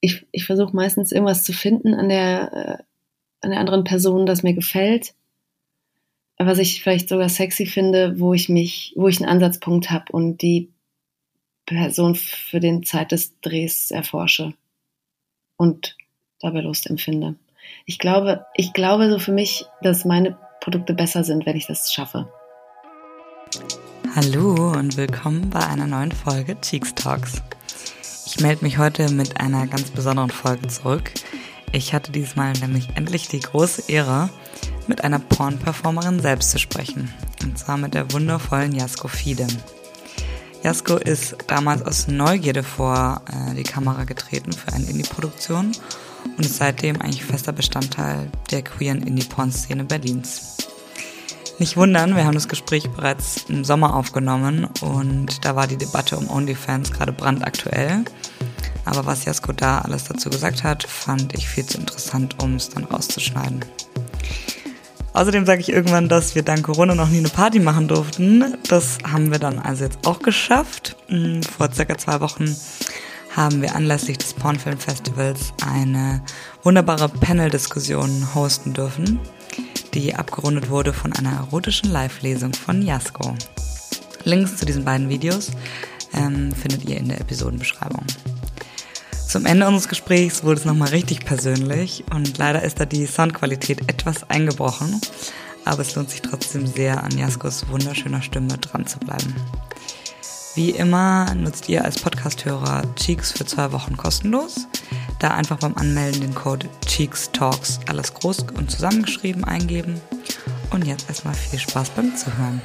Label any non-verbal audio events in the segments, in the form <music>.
ich, ich versuche meistens irgendwas zu finden an der, äh, an der anderen Person, das mir gefällt, was ich vielleicht sogar sexy finde, wo ich mich, wo ich einen Ansatzpunkt habe und die Person für den Zeit des Drehs erforsche und dabei Lust empfinde. Ich glaube, ich glaube so für mich, dass meine Produkte besser sind, wenn ich das schaffe. Hallo und willkommen bei einer neuen Folge Cheeks Talks. Ich melde mich heute mit einer ganz besonderen Folge zurück. Ich hatte diesmal nämlich endlich die große Ehre, mit einer Porn-Performerin selbst zu sprechen. Und zwar mit der wundervollen Jasko Fiedem. Jasko ist damals aus Neugierde vor äh, die Kamera getreten für eine Indie-Produktion und ist seitdem eigentlich fester Bestandteil der queeren Indie-Porn-Szene Berlins. Nicht wundern, wir haben das Gespräch bereits im Sommer aufgenommen und da war die Debatte um OnlyFans gerade brandaktuell. Aber was Jasko da alles dazu gesagt hat, fand ich viel zu interessant, um es dann rauszuschneiden. Außerdem sage ich irgendwann, dass wir dank Corona noch nie eine Party machen durften. Das haben wir dann also jetzt auch geschafft. Hm, vor circa zwei Wochen haben wir anlässlich des Pornfilmfestivals eine wunderbare Panel-Diskussion hosten dürfen die abgerundet wurde von einer erotischen Live-Lesung von Jasko. Links zu diesen beiden Videos ähm, findet ihr in der Episodenbeschreibung. Zum Ende unseres Gesprächs wurde es nochmal richtig persönlich und leider ist da die Soundqualität etwas eingebrochen, aber es lohnt sich trotzdem sehr, an Jaskos wunderschöner Stimme dran zu bleiben. Wie immer nutzt ihr als Podcasthörer Cheeks für zwei Wochen kostenlos. Da einfach beim Anmelden den Code Cheeks Talks alles groß und zusammengeschrieben eingeben. Und jetzt erstmal viel Spaß beim Zuhören.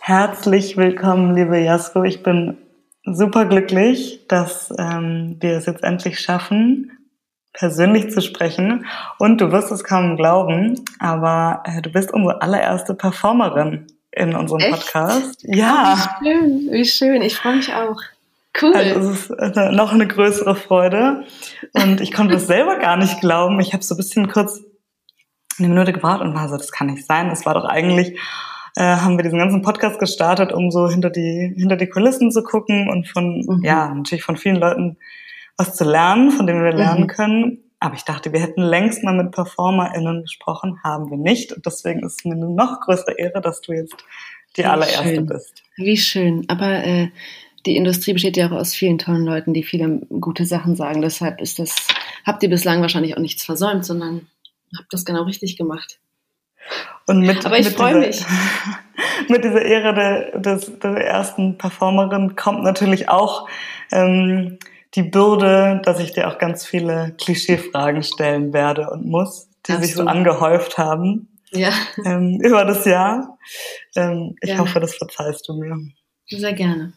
Herzlich willkommen, liebe Jasko. Ich bin super glücklich, dass ähm, wir es jetzt endlich schaffen, persönlich zu sprechen. Und du wirst es kaum glauben, aber äh, du bist unsere allererste Performerin in unserem Echt? Podcast. Ja. Oh, wie schön, wie schön. Ich freue mich auch. Cool. Also es ist noch eine größere Freude. Und ich konnte es selber gar nicht glauben. Ich habe so ein bisschen kurz eine Minute gewartet und war so, das kann nicht sein. Es war doch eigentlich, äh, haben wir diesen ganzen Podcast gestartet, um so hinter die, hinter die Kulissen zu gucken und von, mhm. ja, natürlich von vielen Leuten was zu lernen, von denen wir lernen mhm. können. Aber ich dachte, wir hätten längst mal mit PerformerInnen gesprochen, haben wir nicht. Und deswegen ist es mir eine noch größere Ehre, dass du jetzt die Wie allererste schön. bist. Wie schön. Aber äh, die Industrie besteht ja auch aus vielen tollen Leuten, die viele gute Sachen sagen. Deshalb ist das, habt ihr bislang wahrscheinlich auch nichts versäumt, sondern habt das genau richtig gemacht. Und mit, Aber ich freue mich. <laughs> Mit dieser Ehre der, des, der ersten Performerin kommt natürlich auch ähm, die Bürde, dass ich dir auch ganz viele Klischeefragen stellen werde und muss, die Hast sich so angehäuft haben ja. ähm, über das Jahr. Ähm, ich gerne. hoffe, das verzeihst du mir. Sehr gerne.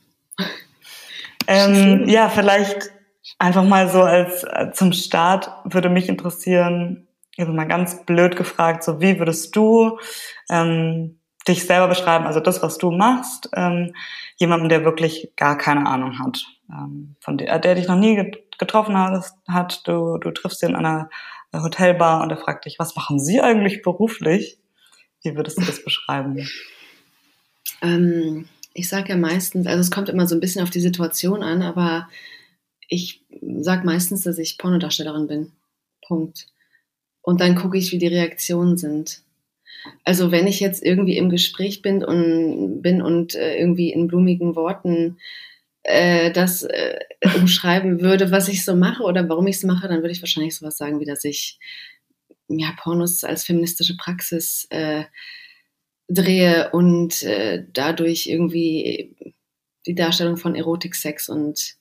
Ähm, ja, vielleicht einfach mal so als äh, zum Start würde mich interessieren, also mal ganz blöd gefragt, so wie würdest du ähm, dich selber beschreiben, also das, was du machst, ähm, jemandem, der wirklich gar keine Ahnung hat, ähm, von der, der dich noch nie getroffen hat, du, du triffst ihn in einer Hotelbar und er fragt dich, was machen Sie eigentlich beruflich? Wie würdest du das beschreiben? Ähm, ich sage ja meistens, also es kommt immer so ein bisschen auf die Situation an, aber ich sage meistens, dass ich Pornodarstellerin bin. Punkt. Und dann gucke ich, wie die Reaktionen sind. Also wenn ich jetzt irgendwie im Gespräch bin und bin und äh, irgendwie in blumigen Worten äh, das äh, umschreiben würde, was ich so mache oder warum ich es mache, dann würde ich wahrscheinlich sowas sagen, wie dass ich ja Pornos als feministische Praxis äh, drehe und äh, dadurch irgendwie die Darstellung von Erotik, Sex und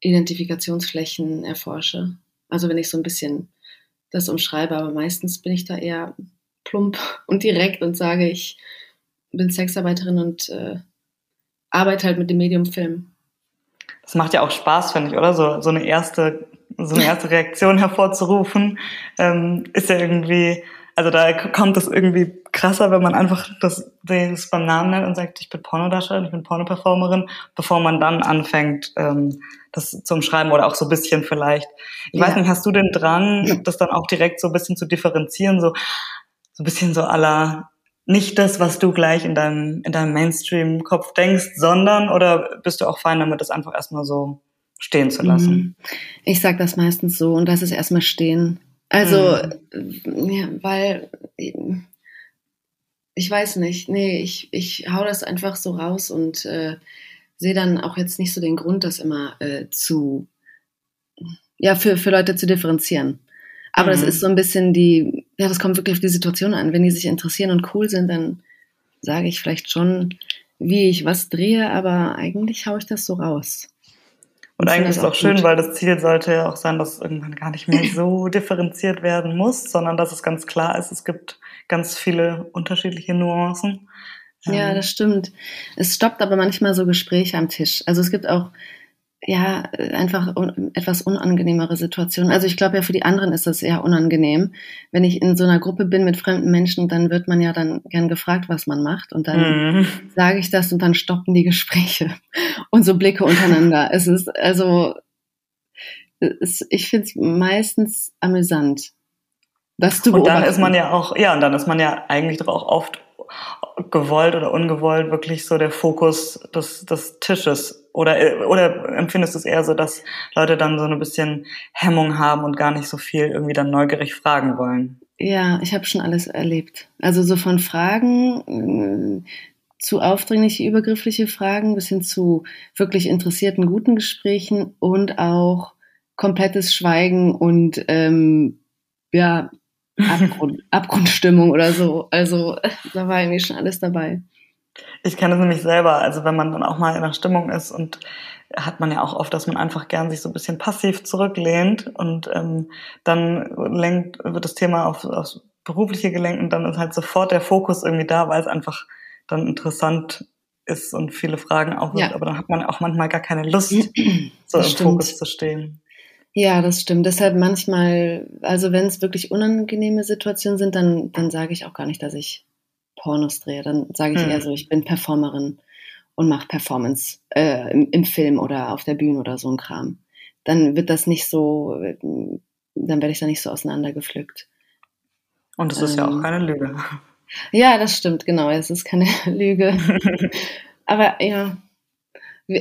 Identifikationsflächen erforsche. Also wenn ich so ein bisschen das umschreibe, aber meistens bin ich da eher plump <laughs> und direkt und sage, ich bin Sexarbeiterin und äh, arbeite halt mit dem Medium Film. Das macht ja auch Spaß, finde ich, oder? So, so eine erste, so eine erste Reaktion hervorzurufen, ähm, ist ja irgendwie, also da kommt es irgendwie krasser, wenn man einfach das, das beim Namen nennt und sagt, ich bin Pornodarstellerin, ich bin Pornoperformerin, bevor man dann anfängt, ähm, das zu umschreiben oder auch so ein bisschen vielleicht. Ich ja. weiß nicht, hast du den Drang, das dann auch direkt so ein bisschen zu differenzieren, so, so ein bisschen so aller nicht das, was du gleich in deinem, in deinem Mainstream-Kopf denkst, sondern oder bist du auch fein damit, das einfach erstmal so stehen zu lassen. Mhm. Ich sage das meistens so und das ist erstmal stehen. Also, mhm. ja, weil ich weiß nicht, nee, ich, ich hau das einfach so raus und äh, sehe dann auch jetzt nicht so den Grund, das immer äh, zu, ja, für, für Leute zu differenzieren. Aber mhm. das ist so ein bisschen die, ja, das kommt wirklich auf die Situation an. Wenn die sich interessieren und cool sind, dann sage ich vielleicht schon, wie ich was drehe, aber eigentlich haue ich das so raus. Und eigentlich ist es auch schön, gut. weil das Ziel sollte ja auch sein, dass irgendwann gar nicht mehr so <laughs> differenziert werden muss, sondern dass es ganz klar ist, es gibt ganz viele unterschiedliche Nuancen. Ja, ähm, das stimmt. Es stoppt aber manchmal so Gespräche am Tisch. Also es gibt auch ja, einfach un etwas unangenehmere Situationen. Also ich glaube ja, für die anderen ist das eher unangenehm. Wenn ich in so einer Gruppe bin mit fremden Menschen, dann wird man ja dann gern gefragt, was man macht. Und dann mm. sage ich das und dann stoppen die Gespräche <laughs> und so Blicke untereinander. es ist also, es, ich finde es meistens amüsant. Das zu beobachten. Und dann ist man ja auch, ja, und dann ist man ja eigentlich doch auch oft gewollt oder ungewollt wirklich so der Fokus des, des Tisches? Oder, oder empfindest du es eher so, dass Leute dann so ein bisschen Hemmung haben und gar nicht so viel irgendwie dann neugierig fragen wollen? Ja, ich habe schon alles erlebt. Also so von Fragen äh, zu aufdringliche, übergriffliche Fragen bis hin zu wirklich interessierten, guten Gesprächen und auch komplettes Schweigen und ähm, ja, Abgrund, Abgrundstimmung oder so. Also da war irgendwie schon alles dabei. Ich kenne es nämlich selber, also wenn man dann auch mal in der Stimmung ist und hat man ja auch oft, dass man einfach gern sich so ein bisschen passiv zurücklehnt und ähm, dann lenkt, wird das Thema auf, aufs Berufliche gelenkt und dann ist halt sofort der Fokus irgendwie da, weil es einfach dann interessant ist und viele Fragen auch ja. aber dann hat man auch manchmal gar keine Lust, so im stimmt. Fokus zu stehen. Ja, das stimmt. Deshalb manchmal, also wenn es wirklich unangenehme Situationen sind, dann, dann sage ich auch gar nicht, dass ich Pornos drehe. Dann sage ich hm. eher so, ich bin Performerin und mache Performance äh, im, im, Film oder auf der Bühne oder so ein Kram. Dann wird das nicht so, dann werde ich da nicht so auseinandergepflückt. Und es ist ähm, ja auch ähm, keine Lüge. Ja, das stimmt, genau. Es ist keine <laughs> Lüge. <laughs> Aber ja.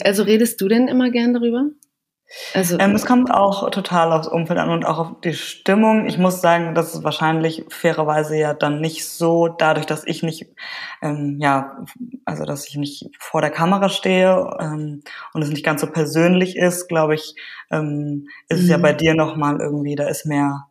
Also redest du denn immer gern darüber? Also, ähm, es kommt auch total aufs Umfeld an und auch auf die Stimmung. Ich muss sagen, das ist wahrscheinlich fairerweise ja dann nicht so, dadurch, dass ich nicht, ähm, ja, also dass ich nicht vor der Kamera stehe ähm, und es nicht ganz so persönlich ist, glaube ich, ähm, ist mhm. es ja mhm. bei dir nochmal irgendwie, da ist mehr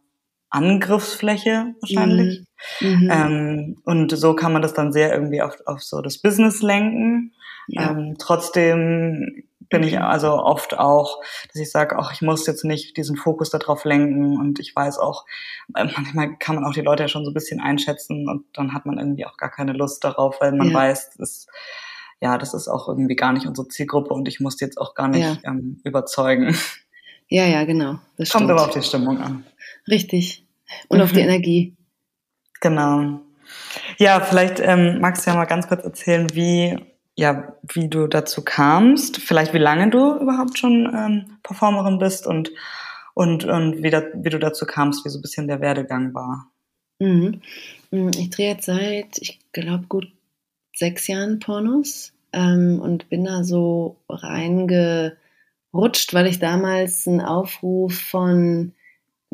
Angriffsfläche wahrscheinlich. Mhm. mhm. Ähm, und so kann man das dann sehr irgendwie auf, auf so das Business lenken. Ja. Ähm, trotzdem bin ich also oft auch, dass ich sage, ach, ich muss jetzt nicht diesen Fokus darauf lenken und ich weiß auch, äh, manchmal kann man auch die Leute ja schon so ein bisschen einschätzen und dann hat man irgendwie auch gar keine Lust darauf, weil man ja. weiß, das, ja, das ist auch irgendwie gar nicht unsere Zielgruppe und ich muss jetzt auch gar nicht ja. ähm, überzeugen. Ja, ja, genau. Das Kommt aber auf die Stimmung an. Richtig. Und mhm. auf die mhm. Energie. Genau. Ja, vielleicht ähm, magst du ja mal ganz kurz erzählen, wie ja, wie du dazu kamst, vielleicht wie lange du überhaupt schon ähm, Performerin bist und, und, und wie, da, wie du dazu kamst, wie so ein bisschen der Werdegang war. Mhm. mhm. Ich drehe jetzt seit, ich glaube, gut sechs Jahren Pornos ähm, und bin da so reingerutscht, weil ich damals einen Aufruf von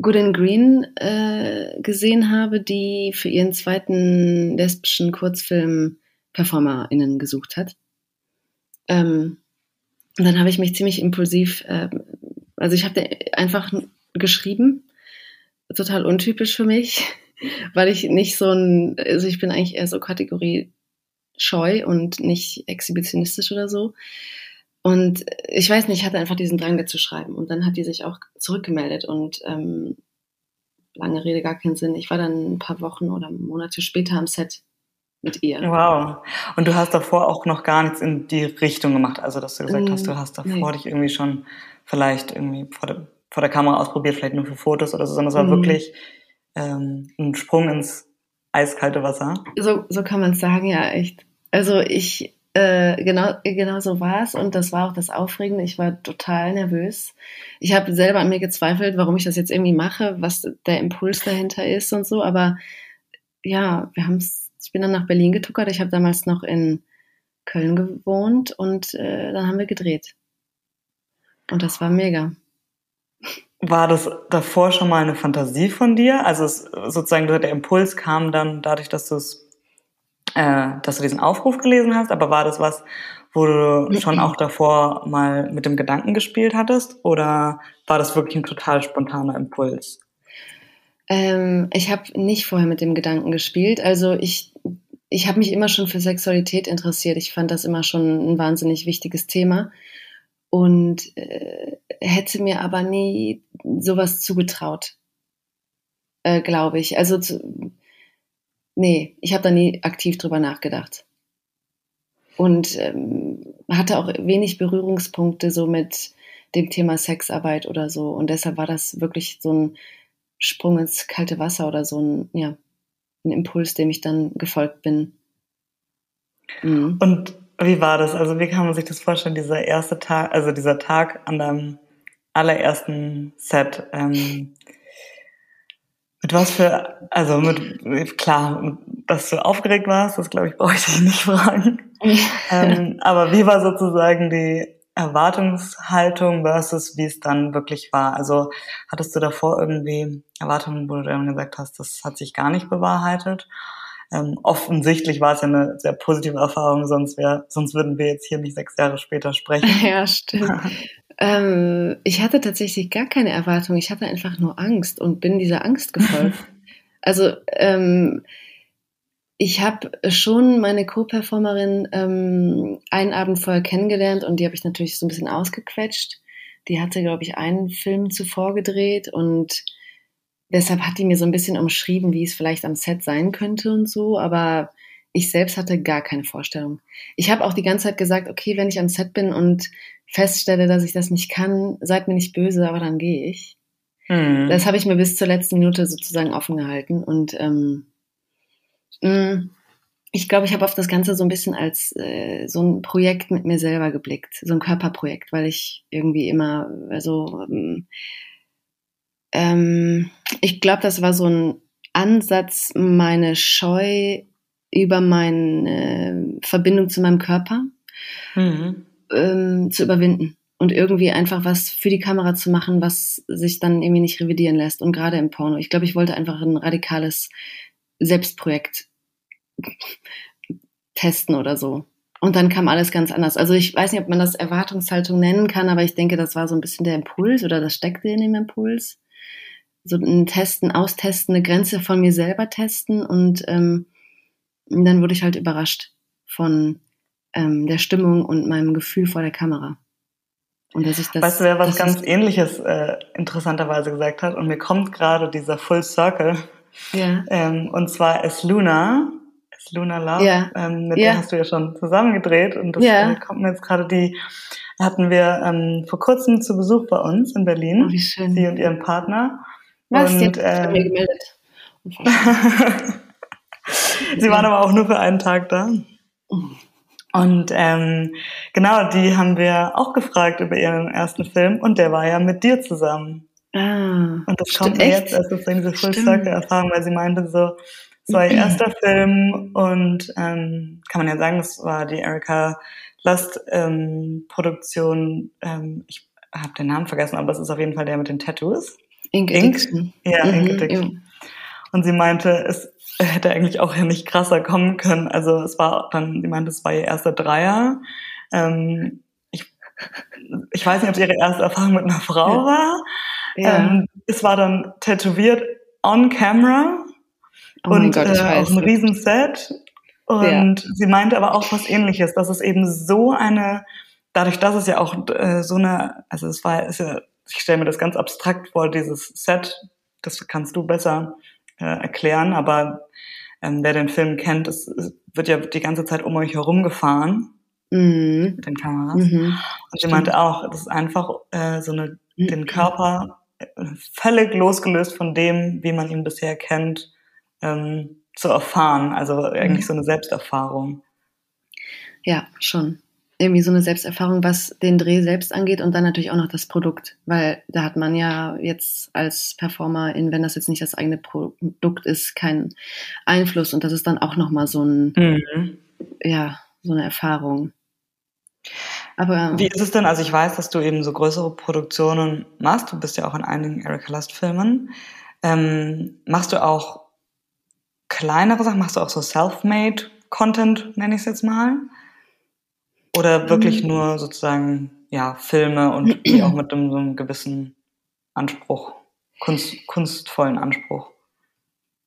Good and Green äh, gesehen habe, die für ihren zweiten lesbischen Kurzfilm PerformerInnen gesucht hat. Ähm, und dann habe ich mich ziemlich impulsiv, äh, also ich habe einfach geschrieben, total untypisch für mich, <laughs> weil ich nicht so ein, also ich bin eigentlich eher so Kategorie scheu und nicht exhibitionistisch oder so. Und ich weiß nicht, ich hatte einfach diesen Drang, zu schreiben. Und dann hat die sich auch zurückgemeldet und ähm, lange Rede, gar keinen Sinn. Ich war dann ein paar Wochen oder Monate später am Set mit ihr. Wow. Und du hast davor auch noch gar nichts in die Richtung gemacht, also dass du gesagt hast, du hast davor nee. dich irgendwie schon vielleicht irgendwie vor der, vor der Kamera ausprobiert, vielleicht nur für Fotos oder so, sondern es war mhm. wirklich ähm, ein Sprung ins eiskalte Wasser. So, so kann man es sagen, ja, echt. Also ich, äh, genau, genau so war es und das war auch das Aufregende. Ich war total nervös. Ich habe selber an mir gezweifelt, warum ich das jetzt irgendwie mache, was der Impuls dahinter ist und so, aber ja, wir haben es ich bin dann nach Berlin getuckert. Ich habe damals noch in Köln gewohnt und äh, dann haben wir gedreht. Und das war mega. War das davor schon mal eine Fantasie von dir? Also es, sozusagen der Impuls kam dann dadurch, dass du es, äh, dass du diesen Aufruf gelesen hast, aber war das was, wo du schon auch davor mal mit dem Gedanken gespielt hattest? Oder war das wirklich ein total spontaner Impuls? Ähm, ich habe nicht vorher mit dem Gedanken gespielt. Also ich, ich habe mich immer schon für Sexualität interessiert. Ich fand das immer schon ein wahnsinnig wichtiges Thema und äh, hätte mir aber nie sowas zugetraut, äh, glaube ich. Also zu, nee, ich habe da nie aktiv drüber nachgedacht und ähm, hatte auch wenig Berührungspunkte so mit dem Thema Sexarbeit oder so und deshalb war das wirklich so ein Sprung ins kalte Wasser oder so ein, ja, ein Impuls, dem ich dann gefolgt bin. Mhm. Und wie war das? Also wie kann man sich das vorstellen, dieser erste Tag, also dieser Tag an deinem allerersten Set? Ähm, mit was für, also mit, klar, dass du aufgeregt warst, das glaube ich, brauche ich dich nicht fragen. <laughs> ähm, aber wie war sozusagen die Erwartungshaltung versus wie es dann wirklich war? Also hattest du davor irgendwie Erwartungen, wo du dann gesagt hast, das hat sich gar nicht bewahrheitet? Ähm, offensichtlich war es ja eine sehr positive Erfahrung, sonst wär, sonst würden wir jetzt hier nicht sechs Jahre später sprechen. <laughs> Ja, stimmt. <laughs> ähm, ich hatte tatsächlich gar keine Erwartung. Ich hatte einfach nur Angst und bin dieser Angst gefolgt. <laughs> also ähm, ich habe schon meine Co-Performerin ähm, einen Abend vorher kennengelernt und die habe ich natürlich so ein bisschen ausgequetscht. Die hatte, glaube ich, einen Film zuvor gedreht und deshalb hat die mir so ein bisschen umschrieben, wie es vielleicht am Set sein könnte und so, aber ich selbst hatte gar keine Vorstellung. Ich habe auch die ganze Zeit gesagt, okay, wenn ich am Set bin und feststelle, dass ich das nicht kann, seid mir nicht böse, aber dann gehe ich. Hm. Das habe ich mir bis zur letzten Minute sozusagen offen gehalten und ähm, ich glaube, ich habe auf das Ganze so ein bisschen als äh, so ein Projekt mit mir selber geblickt, so ein Körperprojekt, weil ich irgendwie immer, also ähm, ähm ich glaube, das war so ein Ansatz, meine Scheu über meine Verbindung zu meinem Körper mhm. ähm, zu überwinden und irgendwie einfach was für die Kamera zu machen, was sich dann irgendwie nicht revidieren lässt. Und gerade im Porno. Ich glaube, ich wollte einfach ein radikales Selbstprojekt testen oder so. Und dann kam alles ganz anders. Also ich weiß nicht, ob man das Erwartungshaltung nennen kann, aber ich denke, das war so ein bisschen der Impuls oder das steckte in dem Impuls. So ein Testen, Austesten, eine Grenze von mir selber testen und ähm, dann wurde ich halt überrascht von ähm, der Stimmung und meinem Gefühl vor der Kamera. Und dass ich das. Weißt du, wer was ganz Ähnliches äh, interessanterweise gesagt hat? Und mir kommt gerade dieser Full Circle. Ja. Ähm, und zwar ist Luna Luna Love, ja. ähm, mit ja. der hast du ja schon zusammengedreht und das ja. Äh, kommt mir jetzt gerade die, hatten wir ähm, vor kurzem zu Besuch bei uns in Berlin, oh, wie schön. sie und ihren Partner. Was, und, die ähm, mir gemeldet. <laughs> sie waren aber auch nur für einen Tag da. Und ähm, genau, die haben wir auch gefragt über ihren ersten Film und der war ja mit dir zusammen. Ah, und das kommt mir jetzt als sozusagen diese Full Circle Erfahrung, weil sie meinte so, es war ihr erster Film und ähm, kann man ja sagen, das war die Erika Lust ähm, Produktion. Ähm, ich habe den Namen vergessen, aber es ist auf jeden Fall der mit den Tattoos. Inke Ink. Dixon. Ja, mhm, Dixon. Ja. Und sie meinte, es <laughs> hätte eigentlich auch ja nicht krasser kommen können. Also es war dann, sie meinte, es war ihr erster Dreier. Ähm, ich, ich weiß nicht, ob es ihre erste Erfahrung mit einer Frau ja. war. Ja. Ähm, es war dann tätowiert on camera Oh und Gott, äh, auch ein Riesenset. Und ja. sie meinte aber auch was ähnliches, dass es eben so eine, dadurch, dass es ja auch äh, so eine, also es war, ist ja, ich stelle mir das ganz abstrakt vor, dieses Set, das kannst du besser äh, erklären, aber ähm, wer den Film kennt, es, es wird ja die ganze Zeit um euch herum gefahren mhm. mit den Kameras. Mhm. Und sie meinte auch, das ist einfach äh, so eine, mhm. den Körper völlig losgelöst von dem, wie man ihn bisher kennt, ähm, zu erfahren. Also eigentlich mhm. so eine Selbsterfahrung. Ja, schon. Irgendwie so eine Selbsterfahrung, was den Dreh selbst angeht und dann natürlich auch noch das Produkt, weil da hat man ja jetzt als Performer, in, wenn das jetzt nicht das eigene Produkt ist, keinen Einfluss und das ist dann auch nochmal so ein, mhm. ja, so eine Erfahrung. Aber wie ist es denn? Also ich weiß, dass du eben so größere Produktionen machst. Du bist ja auch in einigen Erika Lust Filmen. Ähm, machst du auch kleinere Sachen? Machst du auch so self-made Content, nenne ich es jetzt mal? Oder wirklich mhm. nur sozusagen ja Filme und auch mit einem, so einem gewissen Anspruch, Kunst, kunstvollen Anspruch?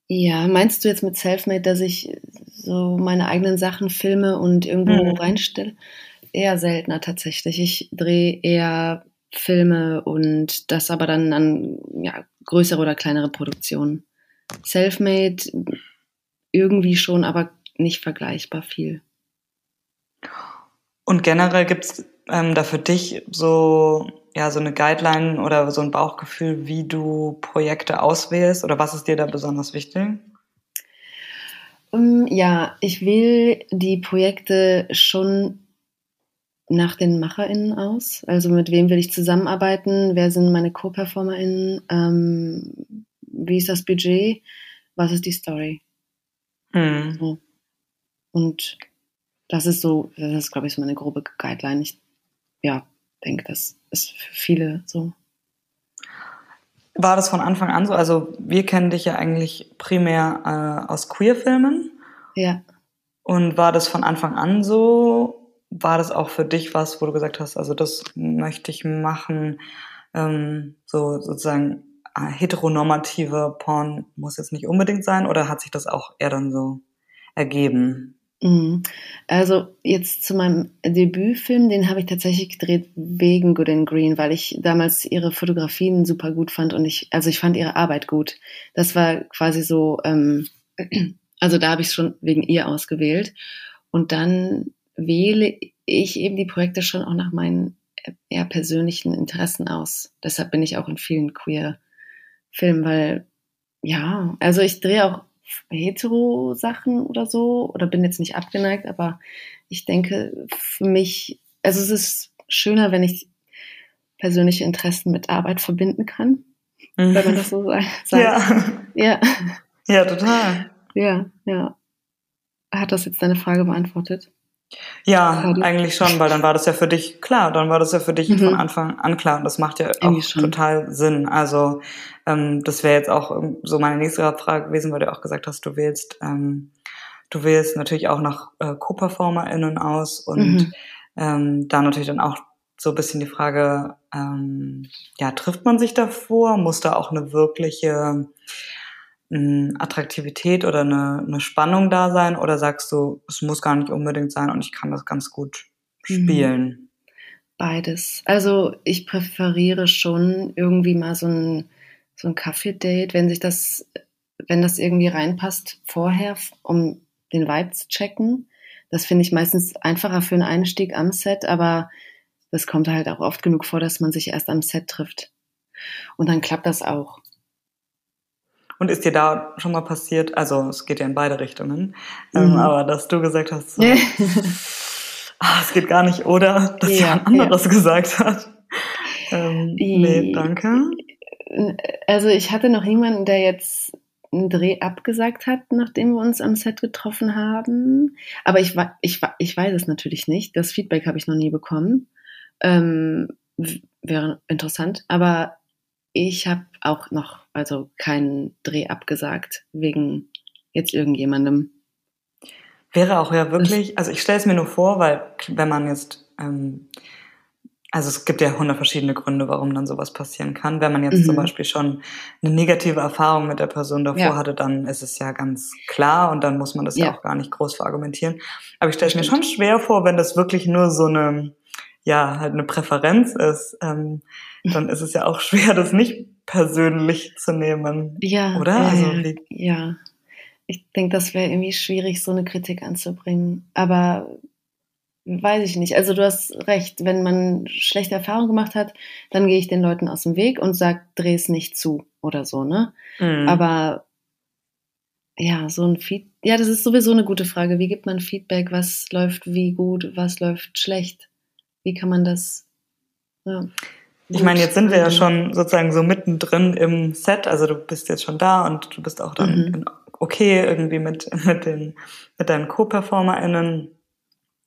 Ja, meinst du jetzt mit Selfmade, dass ich so meine eigenen Sachen filme und irgendwo mhm. reinstelle? Eher seltener tatsächlich. Ich drehe eher Filme und das aber dann an ja, größere oder kleinere Produktionen. Selfmade irgendwie schon, aber nicht vergleichbar viel. Und generell gibt es ähm, da für dich so ja, so eine Guideline oder so ein Bauchgefühl, wie du Projekte auswählst oder was ist dir da besonders wichtig? Um, ähm, ja, ich wähle die Projekte schon nach den MacherInnen aus. Also mit wem will ich zusammenarbeiten? Wer sind meine Co-PerformerInnen? Ähm, wie ist das Budget? Was ist die Story? Mhm. So. Und das ist so, das ist, glaube ich, so meine grobe Guideline. Ich, ja, denke, das ist für viele so. War das von Anfang an so? Also wir kennen dich ja eigentlich primär äh, aus Queer-Filmen. Ja. Und war das von Anfang an so? War das auch für dich was, wo du gesagt hast, also das möchte ich machen, ähm, so sozusagen äh, heteronormative Porn muss jetzt nicht unbedingt sein oder hat sich das auch eher dann so ergeben? Mhm. Also jetzt zu meinem Debütfilm, den habe ich tatsächlich gedreht wegen Good and Green, weil ich damals ihre Fotografien super gut fand und ich, also ich fand ihre Arbeit gut. Das war quasi so, ähm, <clears throat> also da habe ich es schon wegen ihr ausgewählt. Und dann wähle ich eben die Projekte schon auch nach meinen eher persönlichen Interessen aus. Deshalb bin ich auch in vielen queer Filmen, weil ja, also ich drehe auch Hetero-Sachen oder so oder bin jetzt nicht abgeneigt, aber ich denke für mich, also es ist schöner, wenn ich persönliche Interessen mit Arbeit verbinden kann, mhm. wenn man das so <laughs> sagt. Ja. ja. Ja, total. Ja, ja. Hat das jetzt deine Frage beantwortet? Ja, eigentlich schon, weil dann war das ja für dich klar, dann war das ja für dich mhm. von Anfang an klar und das macht ja auch total Sinn. Also ähm, das wäre jetzt auch so meine nächste Frage gewesen, weil du auch gesagt hast, du wählst, ähm, du wählst natürlich auch nach äh, Co-PerformerInnen aus und mhm. ähm, da natürlich dann auch so ein bisschen die Frage, ähm, ja, trifft man sich davor? Muss da auch eine wirkliche Attraktivität oder eine, eine Spannung da sein oder sagst du, es muss gar nicht unbedingt sein und ich kann das ganz gut spielen? Beides. Also ich präferiere schon irgendwie mal so ein, so ein Kaffee-Date, wenn sich das, wenn das irgendwie reinpasst vorher, um den Vibe zu checken. Das finde ich meistens einfacher für einen Einstieg am Set, aber das kommt halt auch oft genug vor, dass man sich erst am Set trifft. Und dann klappt das auch. Und ist dir da schon mal passiert, also es geht ja in beide Richtungen, ähm, mhm. ähm, aber dass du gesagt hast, so, <laughs> ah, es geht gar nicht, oder dass ja, jemand anderes ja. gesagt hat. Ähm, nee, danke. Also ich hatte noch niemanden, der jetzt einen Dreh abgesagt hat, nachdem wir uns am Set getroffen haben. Aber ich, ich, ich weiß es natürlich nicht. Das Feedback habe ich noch nie bekommen. Ähm, wäre interessant. Aber ich habe auch noch also keinen Dreh abgesagt wegen jetzt irgendjemandem. Wäre auch ja wirklich, also ich stelle es mir nur vor, weil wenn man jetzt, ähm, also es gibt ja hundert verschiedene Gründe, warum dann sowas passieren kann. Wenn man jetzt mhm. zum Beispiel schon eine negative Erfahrung mit der Person davor ja. hatte, dann ist es ja ganz klar und dann muss man das ja, ja auch gar nicht groß verargumentieren. Aber ich stelle es mir schon schwer vor, wenn das wirklich nur so eine, ja, halt eine Präferenz ist. Ähm, dann ist es ja auch <laughs> schwer, das nicht persönlich zu nehmen. Ja. Oder? Äh, also, ja. Ich denke, das wäre irgendwie schwierig, so eine Kritik anzubringen. Aber weiß ich nicht. Also du hast recht, wenn man schlechte Erfahrungen gemacht hat, dann gehe ich den Leuten aus dem Weg und sage, dreh es nicht zu oder so, ne? Mhm. Aber ja, so ein Feedback, ja, das ist sowieso eine gute Frage. Wie gibt man Feedback? Was läuft wie gut? Was läuft schlecht? Wie kann man das? Ja. Ich meine, jetzt sind wir ja schon sozusagen so mittendrin im Set, also du bist jetzt schon da und du bist auch dann mhm. okay irgendwie mit, <laughs> mit, den, mit deinen Co-PerformerInnen.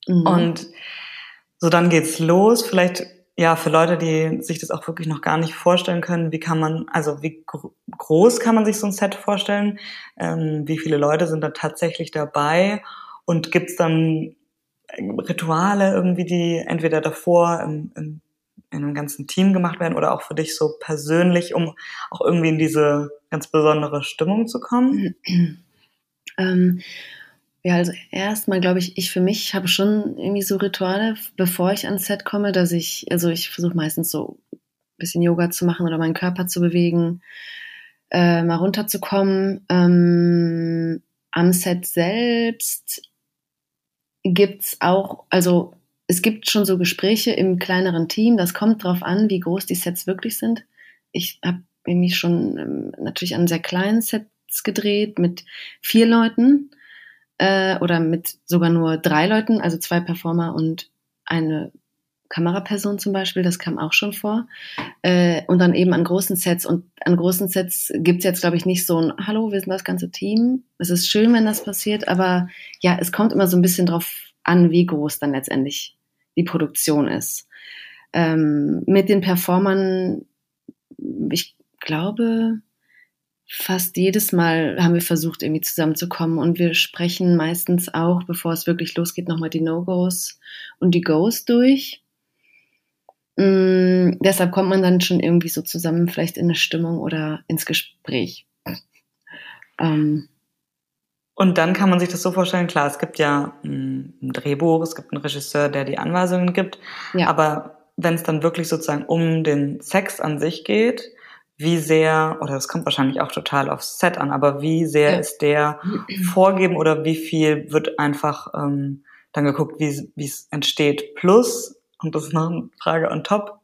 Mhm. Und So, dann geht's los. Vielleicht, ja, für Leute, die sich das auch wirklich noch gar nicht vorstellen können, wie kann man, also wie gro groß kann man sich so ein Set vorstellen? Ähm, wie viele Leute sind da tatsächlich dabei? Und gibt's dann Rituale irgendwie, die entweder davor im, im, in einem ganzen Team gemacht werden oder auch für dich so persönlich, um auch irgendwie in diese ganz besondere Stimmung zu kommen? <clears throat> ähm, ja, also erstmal glaube ich, ich für mich habe schon irgendwie so Rituale, bevor ich ans Set komme, dass ich, also ich versuche meistens so ein bisschen Yoga zu machen oder meinen Körper zu bewegen, äh, mal runterzukommen. Ähm, am Set selbst gibt's auch, also es gibt schon so Gespräche im kleineren Team. Das kommt drauf an, wie groß die Sets wirklich sind. Ich habe mich schon ähm, natürlich an sehr kleinen Sets gedreht mit vier Leuten äh, oder mit sogar nur drei Leuten, also zwei Performer und eine Kameraperson zum Beispiel, das kam auch schon vor. Äh, und dann eben an großen Sets. Und an großen Sets gibt's jetzt, glaube ich, nicht so ein Hallo, wir sind das ganze Team. Es ist schön, wenn das passiert, aber ja, es kommt immer so ein bisschen drauf an, wie groß dann letztendlich die Produktion ist. Ähm, mit den Performern, ich glaube, fast jedes Mal haben wir versucht, irgendwie zusammenzukommen. Und wir sprechen meistens auch, bevor es wirklich losgeht, nochmal die No-Gos und die Goes durch. Mm, deshalb kommt man dann schon irgendwie so zusammen, vielleicht in eine Stimmung oder ins Gespräch. Ähm. Und dann kann man sich das so vorstellen, klar, es gibt ja ein Drehbuch, es gibt einen Regisseur, der die Anweisungen gibt, ja. aber wenn es dann wirklich sozusagen um den Sex an sich geht, wie sehr, oder das kommt wahrscheinlich auch total aufs Set an, aber wie sehr ja. ist der vorgeben oder wie viel wird einfach ähm, dann geguckt, wie es entsteht. Plus, und das ist noch eine Frage on top,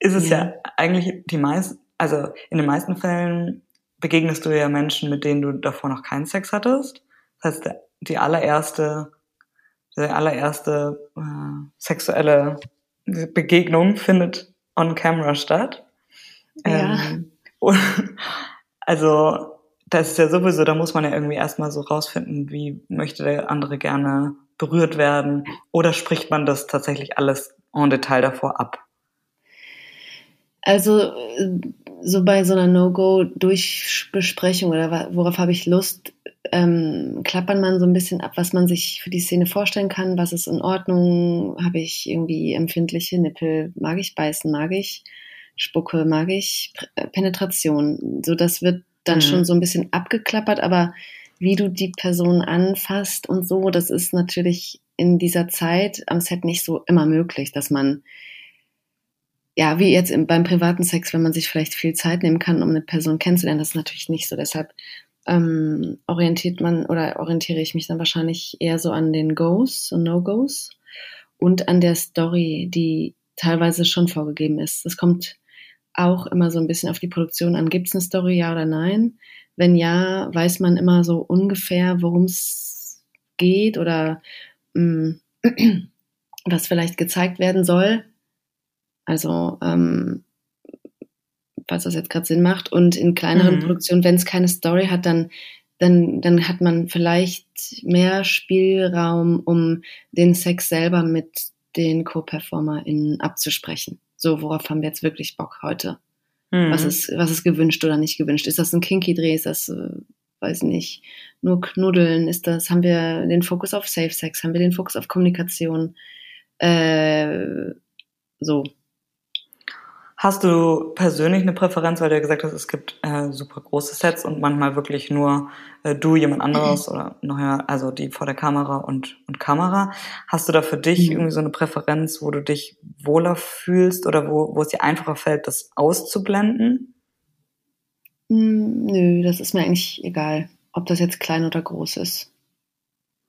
ist es ja, ja eigentlich die meisten, also in den meisten Fällen begegnest du ja Menschen, mit denen du davor noch keinen Sex hattest. Das heißt, die allererste, die allererste äh, sexuelle Begegnung findet on camera statt. Ja. Ähm, <laughs> also das ist ja sowieso, da muss man ja irgendwie erstmal so rausfinden, wie möchte der andere gerne berührt werden oder spricht man das tatsächlich alles en Detail davor ab? Also so bei so einer No-Go-Durchbesprechung oder worauf habe ich Lust, ähm, klappern man so ein bisschen ab, was man sich für die Szene vorstellen kann, was ist in Ordnung, habe ich irgendwie empfindliche Nippel, mag ich beißen, mag ich Spucke mag ich, äh, Penetration. So, das wird dann mhm. schon so ein bisschen abgeklappert, aber wie du die Person anfasst und so, das ist natürlich in dieser Zeit am Set nicht so immer möglich, dass man, ja, wie jetzt im, beim privaten Sex, wenn man sich vielleicht viel Zeit nehmen kann, um eine Person kennenzulernen, das ist natürlich nicht so. Deshalb ähm, orientiert man oder orientiere ich mich dann wahrscheinlich eher so an den Goes und No-Goes und an der Story, die teilweise schon vorgegeben ist. Das kommt auch immer so ein bisschen auf die Produktion an. Gibt es eine Story, ja oder nein? Wenn ja, weiß man immer so ungefähr, worum es geht oder mh, mm, <clears throat> was vielleicht gezeigt werden soll. Also, ähm, falls das jetzt gerade Sinn macht. Und in kleineren mhm. Produktionen, wenn es keine Story hat, dann, dann, dann hat man vielleicht mehr Spielraum, um den Sex selber mit den Co-PerformerInnen abzusprechen. So, worauf haben wir jetzt wirklich Bock heute? Mhm. Was, ist, was ist gewünscht oder nicht gewünscht? Ist das ein Kinky-Dreh? Ist das, äh, weiß nicht, nur Knuddeln? Ist das, haben wir den Fokus auf Safe Sex? Haben wir den Fokus auf Kommunikation? Äh, so. Hast du persönlich eine Präferenz, weil du ja gesagt hast, es gibt äh, super große Sets und manchmal wirklich nur äh, du, jemand anderes mhm. oder nachher, also die vor der Kamera und, und Kamera. Hast du da für dich mhm. irgendwie so eine Präferenz, wo du dich wohler fühlst oder wo, wo es dir einfacher fällt, das auszublenden? Mm, nö, das ist mir eigentlich egal, ob das jetzt klein oder groß ist.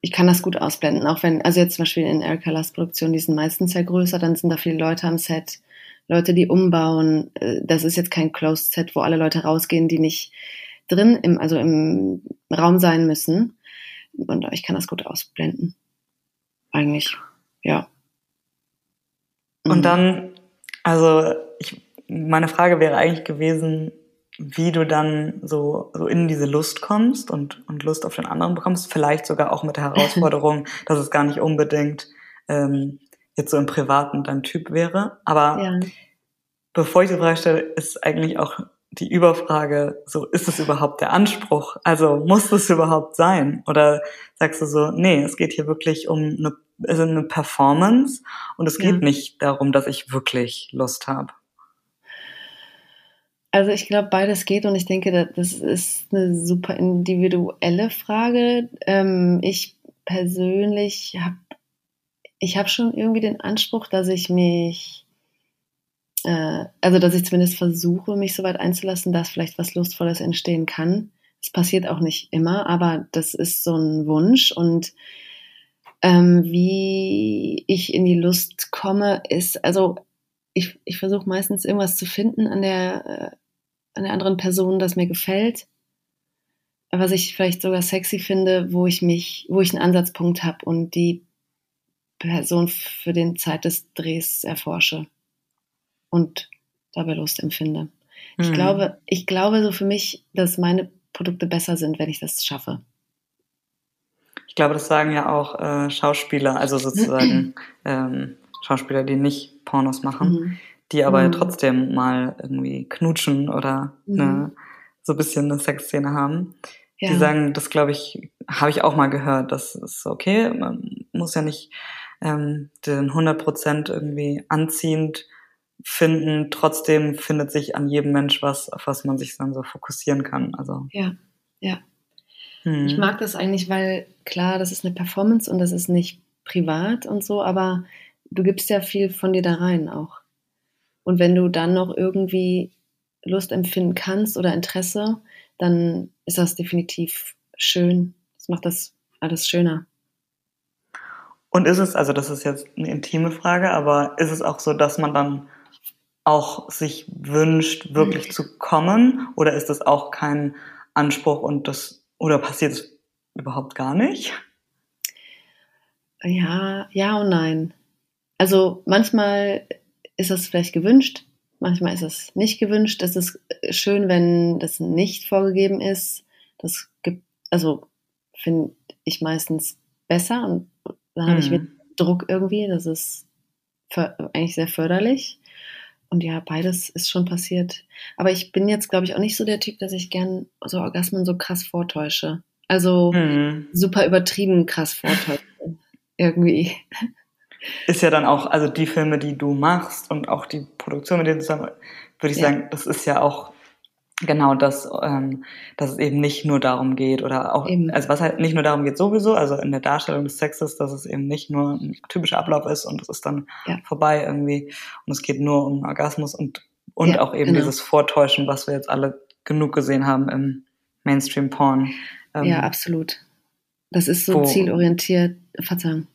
Ich kann das gut ausblenden, auch wenn, also jetzt zum Beispiel in Erika Last Produktion, die sind meistens ja größer, dann sind da viele Leute am Set Leute, die umbauen. Äh, das ist jetzt kein Closed Set, wo alle Leute rausgehen, die nicht drin im, also im Raum sein müssen. Und ich kann das gut ausblenden. Eigentlich, ja. Und mhm. dann, also ich, meine Frage wäre eigentlich gewesen, wie du dann so, so in diese Lust kommst und, und Lust auf den anderen bekommst, vielleicht sogar auch mit der <laughs> Herausforderung, dass es gar nicht unbedingt ähm, jetzt so im Privaten dein Typ wäre. Aber Ja. bevor ich die Frage stelle, ist eigentlich auch die Überfrage, so ist es überhaupt der Anspruch? Also muss es überhaupt sein? Oder sagst du so, nee, es geht hier wirklich um eine, also eine Performance und es geht Ja. nicht darum, dass ich wirklich Lust habe. Also ich glaube, beides geht und ich denke, da- das ist eine super individuelle Frage. Ähm, ich persönlich habe ich habe schon irgendwie den Anspruch, dass ich mich, äh, also dass ich zumindest versuche, mich so weit einzulassen, dass vielleicht was Lustvolles entstehen kann. Es passiert auch nicht immer, aber das ist so ein Wunsch und ähm, wie ich in die Lust komme, ist, also ich, ich versuche meistens irgendwas zu finden an der, äh, an der anderen Person, das mir gefällt, was ich vielleicht sogar sexy finde, wo ich mich, wo ich einen Ansatzpunkt habe und die Person für den Zeit des Drehs erforsche und dabei Lust empfinde. Ich Hm. glaube, ich glaube so für mich, dass meine Produkte besser sind, wenn ich das schaffe. Ich glaube, das sagen ja auch äh, Schauspieler, also sozusagen <clears throat> ähm, Schauspieler, die nicht Pornos machen, Mhm. die aber Mhm. trotzdem mal irgendwie knutschen oder Mhm. eine, so ein bisschen eine Sexszene haben. Ja. Die sagen, das glaube ich, habe ich auch mal gehört, das ist okay, man muss ja nicht ähm, den 100% irgendwie anziehend finden, trotzdem findet sich an jedem Mensch was, auf was man sich dann so fokussieren kann. Also ja, ja. hm. Ich mag das eigentlich, weil klar, das ist eine Performance und das ist nicht privat und so, aber du gibst ja viel von dir da rein auch. Und wenn du dann noch irgendwie Lust empfinden kannst oder Interesse, dann ist das definitiv schön. Das macht das alles schöner. Und ist es, also das ist jetzt eine intime Frage, aber ist es auch so, dass man dann auch sich wünscht, wirklich zu kommen? Oder ist das auch kein Anspruch und das, oder passiert es überhaupt gar nicht? Ja, ja und nein. Also manchmal ist das vielleicht gewünscht, manchmal ist es nicht gewünscht. Es ist schön, wenn das nicht vorgegeben ist. Das gibt, also finde ich meistens besser und dann habe ich mit. Druck irgendwie. Das ist eigentlich sehr förderlich. Und ja, beides ist schon passiert. Aber ich bin jetzt, glaube ich, auch nicht so der Typ, dass ich gern so Orgasmen so krass vortäusche. Also Hm. super übertrieben krass vortäusche. <laughs> irgendwie. Ist ja dann auch, also die Filme, die du machst und auch die Produktion mit denen zusammen, würde ich Ja. sagen, das ist ja auch genau das, ähm, dass es eben nicht nur darum geht oder auch, Eben. also was halt nicht nur darum geht sowieso, also in der Darstellung des Sexes, dass es eben nicht nur ein typischer Ablauf ist und es ist dann Ja. vorbei irgendwie und es geht nur um Orgasmus und, und Ja, auch eben genau. dieses Vortäuschen, was wir jetzt alle genug gesehen haben im Mainstream-Porn. Ähm, Ja, absolut. Das ist so wo- zielorientiert. Verzeihung.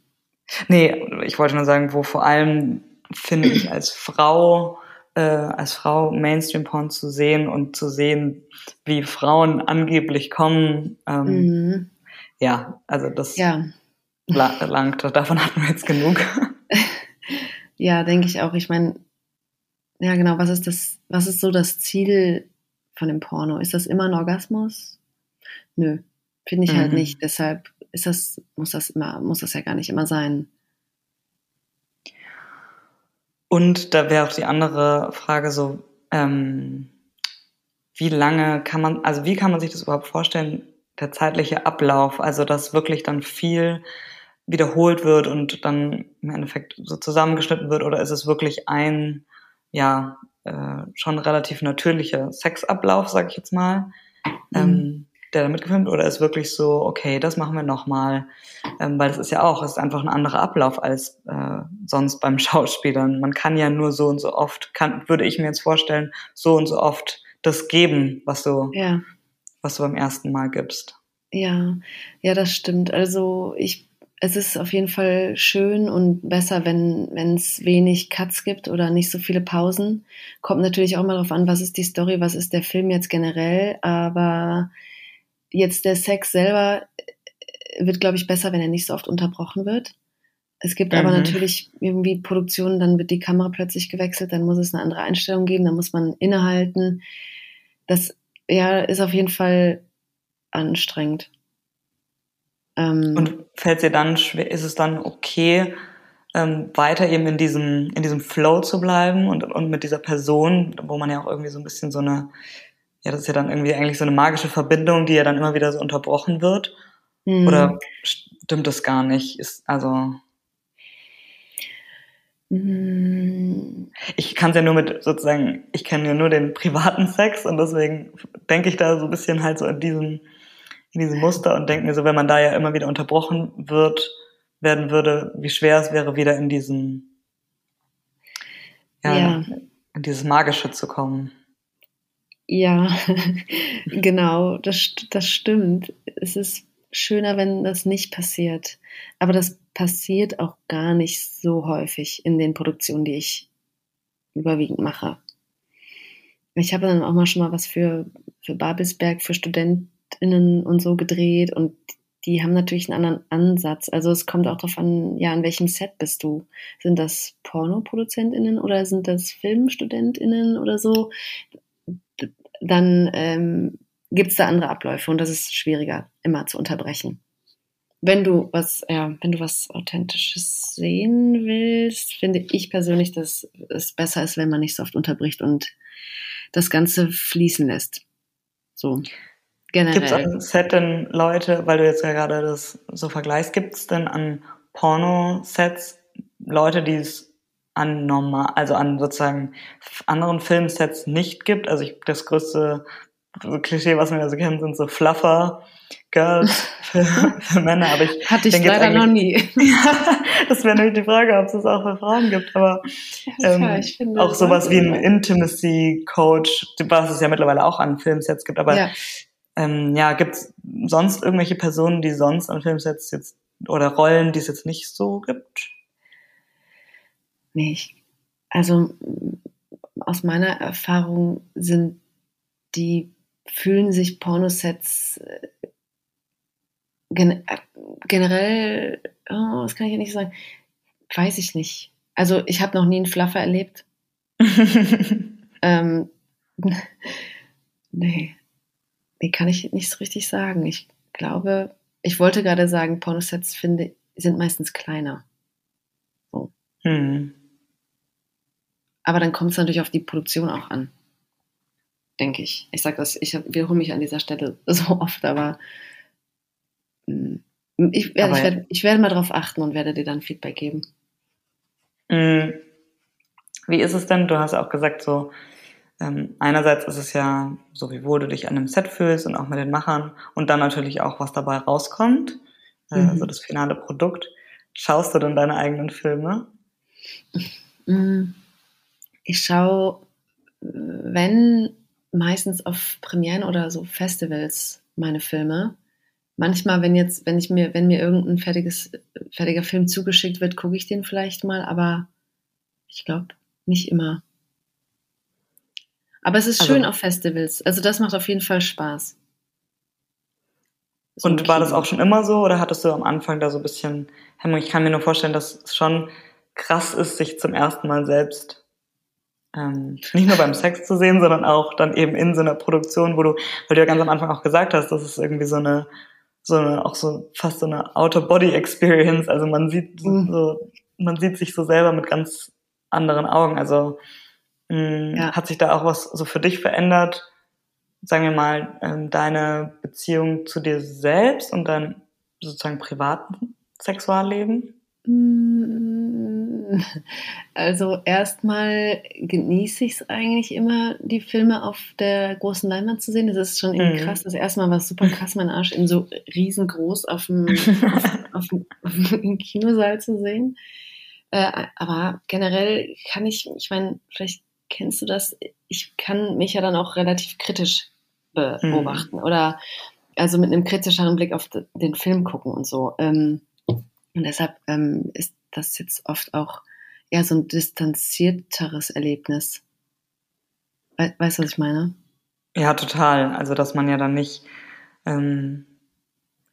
Nee, ich wollte nur sagen, wo vor allem finde ich als Frau, äh, als Frau Mainstream-Porn zu sehen und zu sehen, wie Frauen angeblich kommen. Ähm, Mhm. Ja, also das Ja, la langt, davon hatten wir jetzt genug. <laughs> ja, denke ich auch. Ich meine, ja, genau, was ist das, was ist so das Ziel von dem Porno? Ist das immer ein Orgasmus? Nö, finde ich halt Mhm. nicht. Deshalb ist das, muss das immer, muss das ja gar nicht immer sein. Und da wäre auch die andere Frage so, ähm, wie lange kann man, also wie kann man sich das überhaupt vorstellen, der zeitliche Ablauf, also dass wirklich dann viel wiederholt wird und dann im Endeffekt so zusammengeschnitten wird? Oder ist es wirklich ein, ja, äh, schon relativ natürlicher Sexablauf, sag ich jetzt mal, ähm, der da mitgefilmt oder ist wirklich so, okay, das machen wir nochmal, ähm, weil das ist ja auch, es ist einfach ein anderer Ablauf als äh, sonst beim <laughs> Schauspielern. Man kann ja nur so und so oft, kann, würde ich mir jetzt vorstellen, so und so oft das geben, was du, Ja, was du beim ersten Mal gibst. ja, ja, das stimmt. Also ich, es ist auf jeden Fall schön und besser, wenn wenn es wenig Cuts gibt oder nicht so viele Pausen. Kommt natürlich auch mal darauf an, was ist die Story, was ist der Film jetzt generell. Aber jetzt der Sex selber äh, wird, glaube ich, besser, wenn er nicht so oft unterbrochen wird. Es gibt aber Mhm. natürlich irgendwie Produktionen, dann wird die Kamera plötzlich gewechselt, dann muss es eine andere Einstellung geben, dann muss man innehalten. Das ja, ist auf jeden Fall anstrengend. Ähm, Und fällt dir dann schwer, ist es dann okay, ähm, weiter eben in diesem, in diesem Flow zu bleiben und, und mit dieser Person, wo man ja auch irgendwie so ein bisschen so eine, ja, das ist ja dann irgendwie eigentlich so eine magische Verbindung, die ja dann immer wieder so unterbrochen wird. Mhm. Oder stimmt das gar nicht? Ist, also. Mhm. Ich kann es ja nur mit sozusagen, ich kenne ja nur den privaten Sex und deswegen denke ich da so ein bisschen halt so in diesem, in diesem Muster und denke mir so, wenn man da ja immer wieder unterbrochen wird, werden würde, wie schwer es wäre, wieder in diesen, ja, ja. in dieses Magische zu kommen. Ja, <laughs> genau, das, das stimmt. Es ist schöner, wenn das nicht passiert. Aber das passiert auch gar nicht so häufig in den Produktionen, die ich überwiegend mache. Ich habe dann auch mal schon mal was für, für Babelsberg, für StudentInnen und so gedreht und die haben natürlich einen anderen Ansatz. Also es kommt auch darauf an, ja, an welchem Set bist du? Sind das PornoproduzentInnen oder sind das FilmstudentInnen oder so? Dann ähm, gibt es da andere Abläufe und das ist schwieriger, immer zu unterbrechen. Wenn du was, ja, wenn du was Authentisches sehen willst, finde ich persönlich, dass es besser ist, wenn man nicht so oft unterbricht und das Ganze fließen lässt. So. Generell. Gibt es am Set denn Leute, weil du jetzt ja gerade das so vergleichst, gibt es denn an Porno-Sets Leute, die es an normal, also an sozusagen anderen Filmsets nicht gibt? Also ich, das größte Klischee, was wir ja so kennen, sind so Fluffer Girls <laughs> für, für Männer. Aber ich hatte ich leider noch nie. <laughs> ja, das wäre nämlich die Frage, ob es das auch für Frauen gibt. Aber ähm, ja, auch sowas wie ein Intimacy Coach, was es ja mittlerweile auch an Filmsets gibt. Aber ja. Ähm, ja, gibt es sonst irgendwelche Personen, die sonst an Filmsets jetzt oder Rollen, die es jetzt nicht so gibt? Nee, ich, also aus meiner Erfahrung sind die, fühlen sich Pornosets äh, gen äh, generell, oh, das kann ich ja nicht sagen, weiß ich nicht. Also ich habe noch nie einen Fluffer erlebt. <laughs> ähm, <laughs> nee, Nee, kann ich nicht so richtig sagen. Ich glaube, ich wollte gerade sagen, Pornosets finde, sind meistens kleiner. So. Hm. Aber dann kommt es natürlich auf die Produktion auch an. Denke ich. Ich sage das, ich wiederhole mich an dieser Stelle <laughs> so oft, aber hm, ich werde, aber, ich, werde, ich werde mal darauf achten und werde dir dann Feedback geben. Hm. Wie ist es denn? Du hast auch gesagt, so ähm, einerseits ist es ja so, wie wohl du dich an einem Set fühlst und auch mit den Machern und dann natürlich auch, was dabei rauskommt, äh, mhm. also das finale Produkt. Schaust du denn deine eigenen Filme? Mm, ich schaue, wenn meistens auf Premieren oder so Festivals meine Filme. Manchmal, wenn jetzt, wenn ich mir, wenn mir irgendein fertiges, fertiger Film zugeschickt wird, gucke ich den vielleicht mal, aber ich glaube nicht immer. Aber es ist also, schön auf Festivals. Also das macht auf jeden Fall Spaß. So und war das auch schon immer so oder hattest du am Anfang da so ein bisschen Hemmung? Ich kann mir nur vorstellen, dass es schon krass ist, sich zum ersten Mal selbst ähm, nicht nur beim Sex zu sehen, sondern auch dann eben in so einer Produktion, wo du, weil du ja ganz am Anfang auch gesagt hast, das ist irgendwie so eine, so eine, auch so fast so eine Outer-Body-Experience. Also man sieht mhm. so, man sieht sich so selber mit ganz anderen Augen. Also Mhm. Ja. Hat sich da auch was so für dich verändert? Sagen wir mal, ähm, deine Beziehung zu dir selbst und dein sozusagen privaten Sexualleben? Mm, also erstmal genieße ich es eigentlich immer, die Filme auf der großen Leinwand zu sehen. Das ist schon irgendwie mhm. krass. Das erste Mal war es super krass, meinen Arsch in so riesengroß auf dem, <laughs> auf, auf, auf dem Kinosaal zu sehen. Äh, aber generell kann ich, ich meine, vielleicht kennst du das? Ich kann mich ja dann auch relativ kritisch beobachten mhm. oder also mit einem kritischeren Blick auf den Film gucken und so. Ähm, und deshalb ähm, ist das jetzt oft auch eher so ein distanzierteres Erlebnis. weißt du, was ich meine? Ja, total. Also, dass man ja dann nicht ähm,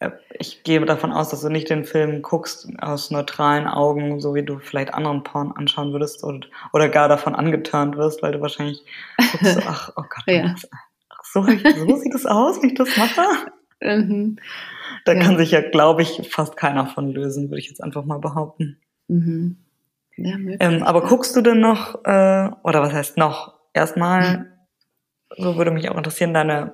äh, ich gehe davon aus, dass du nicht den Film guckst aus neutralen Augen, so wie du vielleicht anderen Porn anschauen würdest oder, oder gar davon angeturnt wirst, weil du wahrscheinlich guckst, <laughs> ach, oh Gott, ja. ach, so, so sieht es aus, wie ich das mache. <laughs> Mhm. Da ja. kann sich ja, glaube ich, fast keiner von lösen, würde ich jetzt einfach mal behaupten. Mhm. Ja. Ähm, aber guckst du denn noch, äh, oder was heißt noch? Erstmal, so würde mich auch interessieren, deine,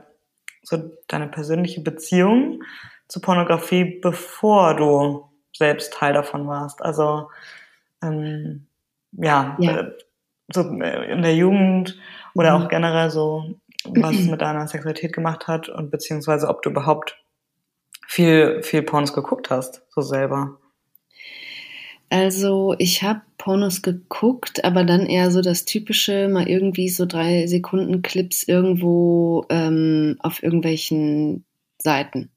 so deine persönliche Beziehung zu Pornografie, bevor du selbst Teil davon warst. Also ähm, ja, Ja. äh, so äh, in der Jugend oder Mhm. auch generell so, was es <clears throat> mit deiner Sexualität gemacht hat und beziehungsweise ob du überhaupt viel, viel Pornos geguckt hast, so selber. Also ich habe Pornos geguckt, aber dann eher so das typische, mal irgendwie so drei Sekunden Clips irgendwo ähm, auf irgendwelchen Seiten.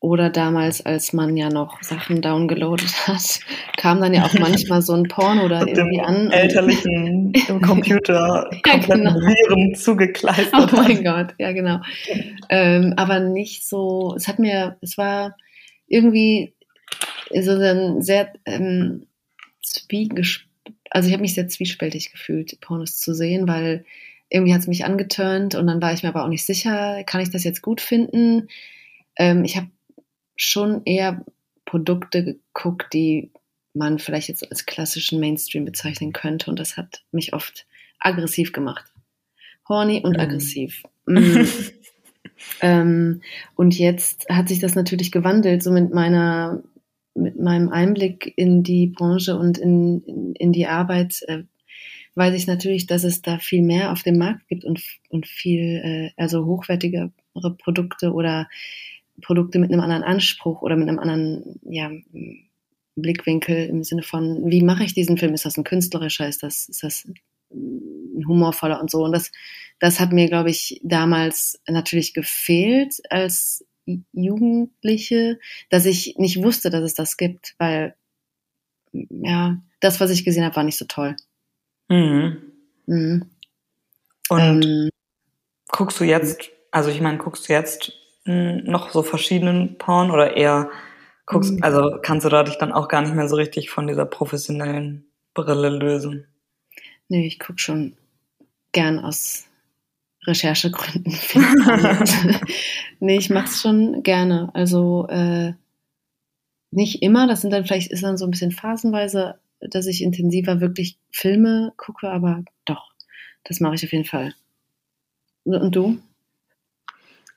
Oder damals, als man ja noch Sachen downgeloadet hat, kam dann ja auch manchmal so ein Porno oder Mit irgendwie an. elterlichen <laughs> Computer Ja, kompletten genau. Viren Oh zugekleistert. mein Gott, ja genau. Ähm, aber nicht so, es hat mir, es war irgendwie so ein sehr ähm, zwiegesp also ich habe mich sehr zwiespältig gefühlt, Pornos zu sehen, weil irgendwie hat es mich angeturnt und dann war ich mir aber auch nicht sicher, kann ich das jetzt gut finden? Ähm, ich habe schon eher Produkte geguckt, die man vielleicht jetzt als klassischen Mainstream bezeichnen könnte und das hat mich oft aggressiv gemacht. Horny und Mhm. aggressiv. Mm. <laughs> ähm, und jetzt hat sich das natürlich gewandelt, so mit meiner, mit meinem Einblick in die Branche und in, in, in die Arbeit, äh, weiß ich natürlich, dass es da viel mehr auf dem Markt gibt und, und viel, äh, also hochwertigere Produkte oder Produkte mit einem anderen Anspruch oder mit einem anderen, ja, Blickwinkel im Sinne von, wie mache ich diesen Film? Ist das ein künstlerischer? Ist das, ist das ein humorvoller und so? Und das, das hat mir, glaube ich, damals natürlich gefehlt als Jugendliche, dass ich nicht wusste, dass es das gibt, weil ja, das, was ich gesehen habe, war nicht so toll. Mhm. Mhm. Und Ähm, guckst du jetzt, also ich meine, guckst du jetzt noch so verschiedenen Porn oder eher guckst, Mhm. also kannst du da dich dann auch gar nicht mehr so richtig von dieser professionellen Brille lösen? nee, ich gucke schon gern aus Recherchegründen. <laughs> <laughs> nee, ich mache es schon gerne. Also äh, nicht immer, das sind dann vielleicht, ist dann so ein bisschen phasenweise, dass ich intensiver wirklich Filme gucke, aber doch, das mache ich auf jeden Fall. Und du?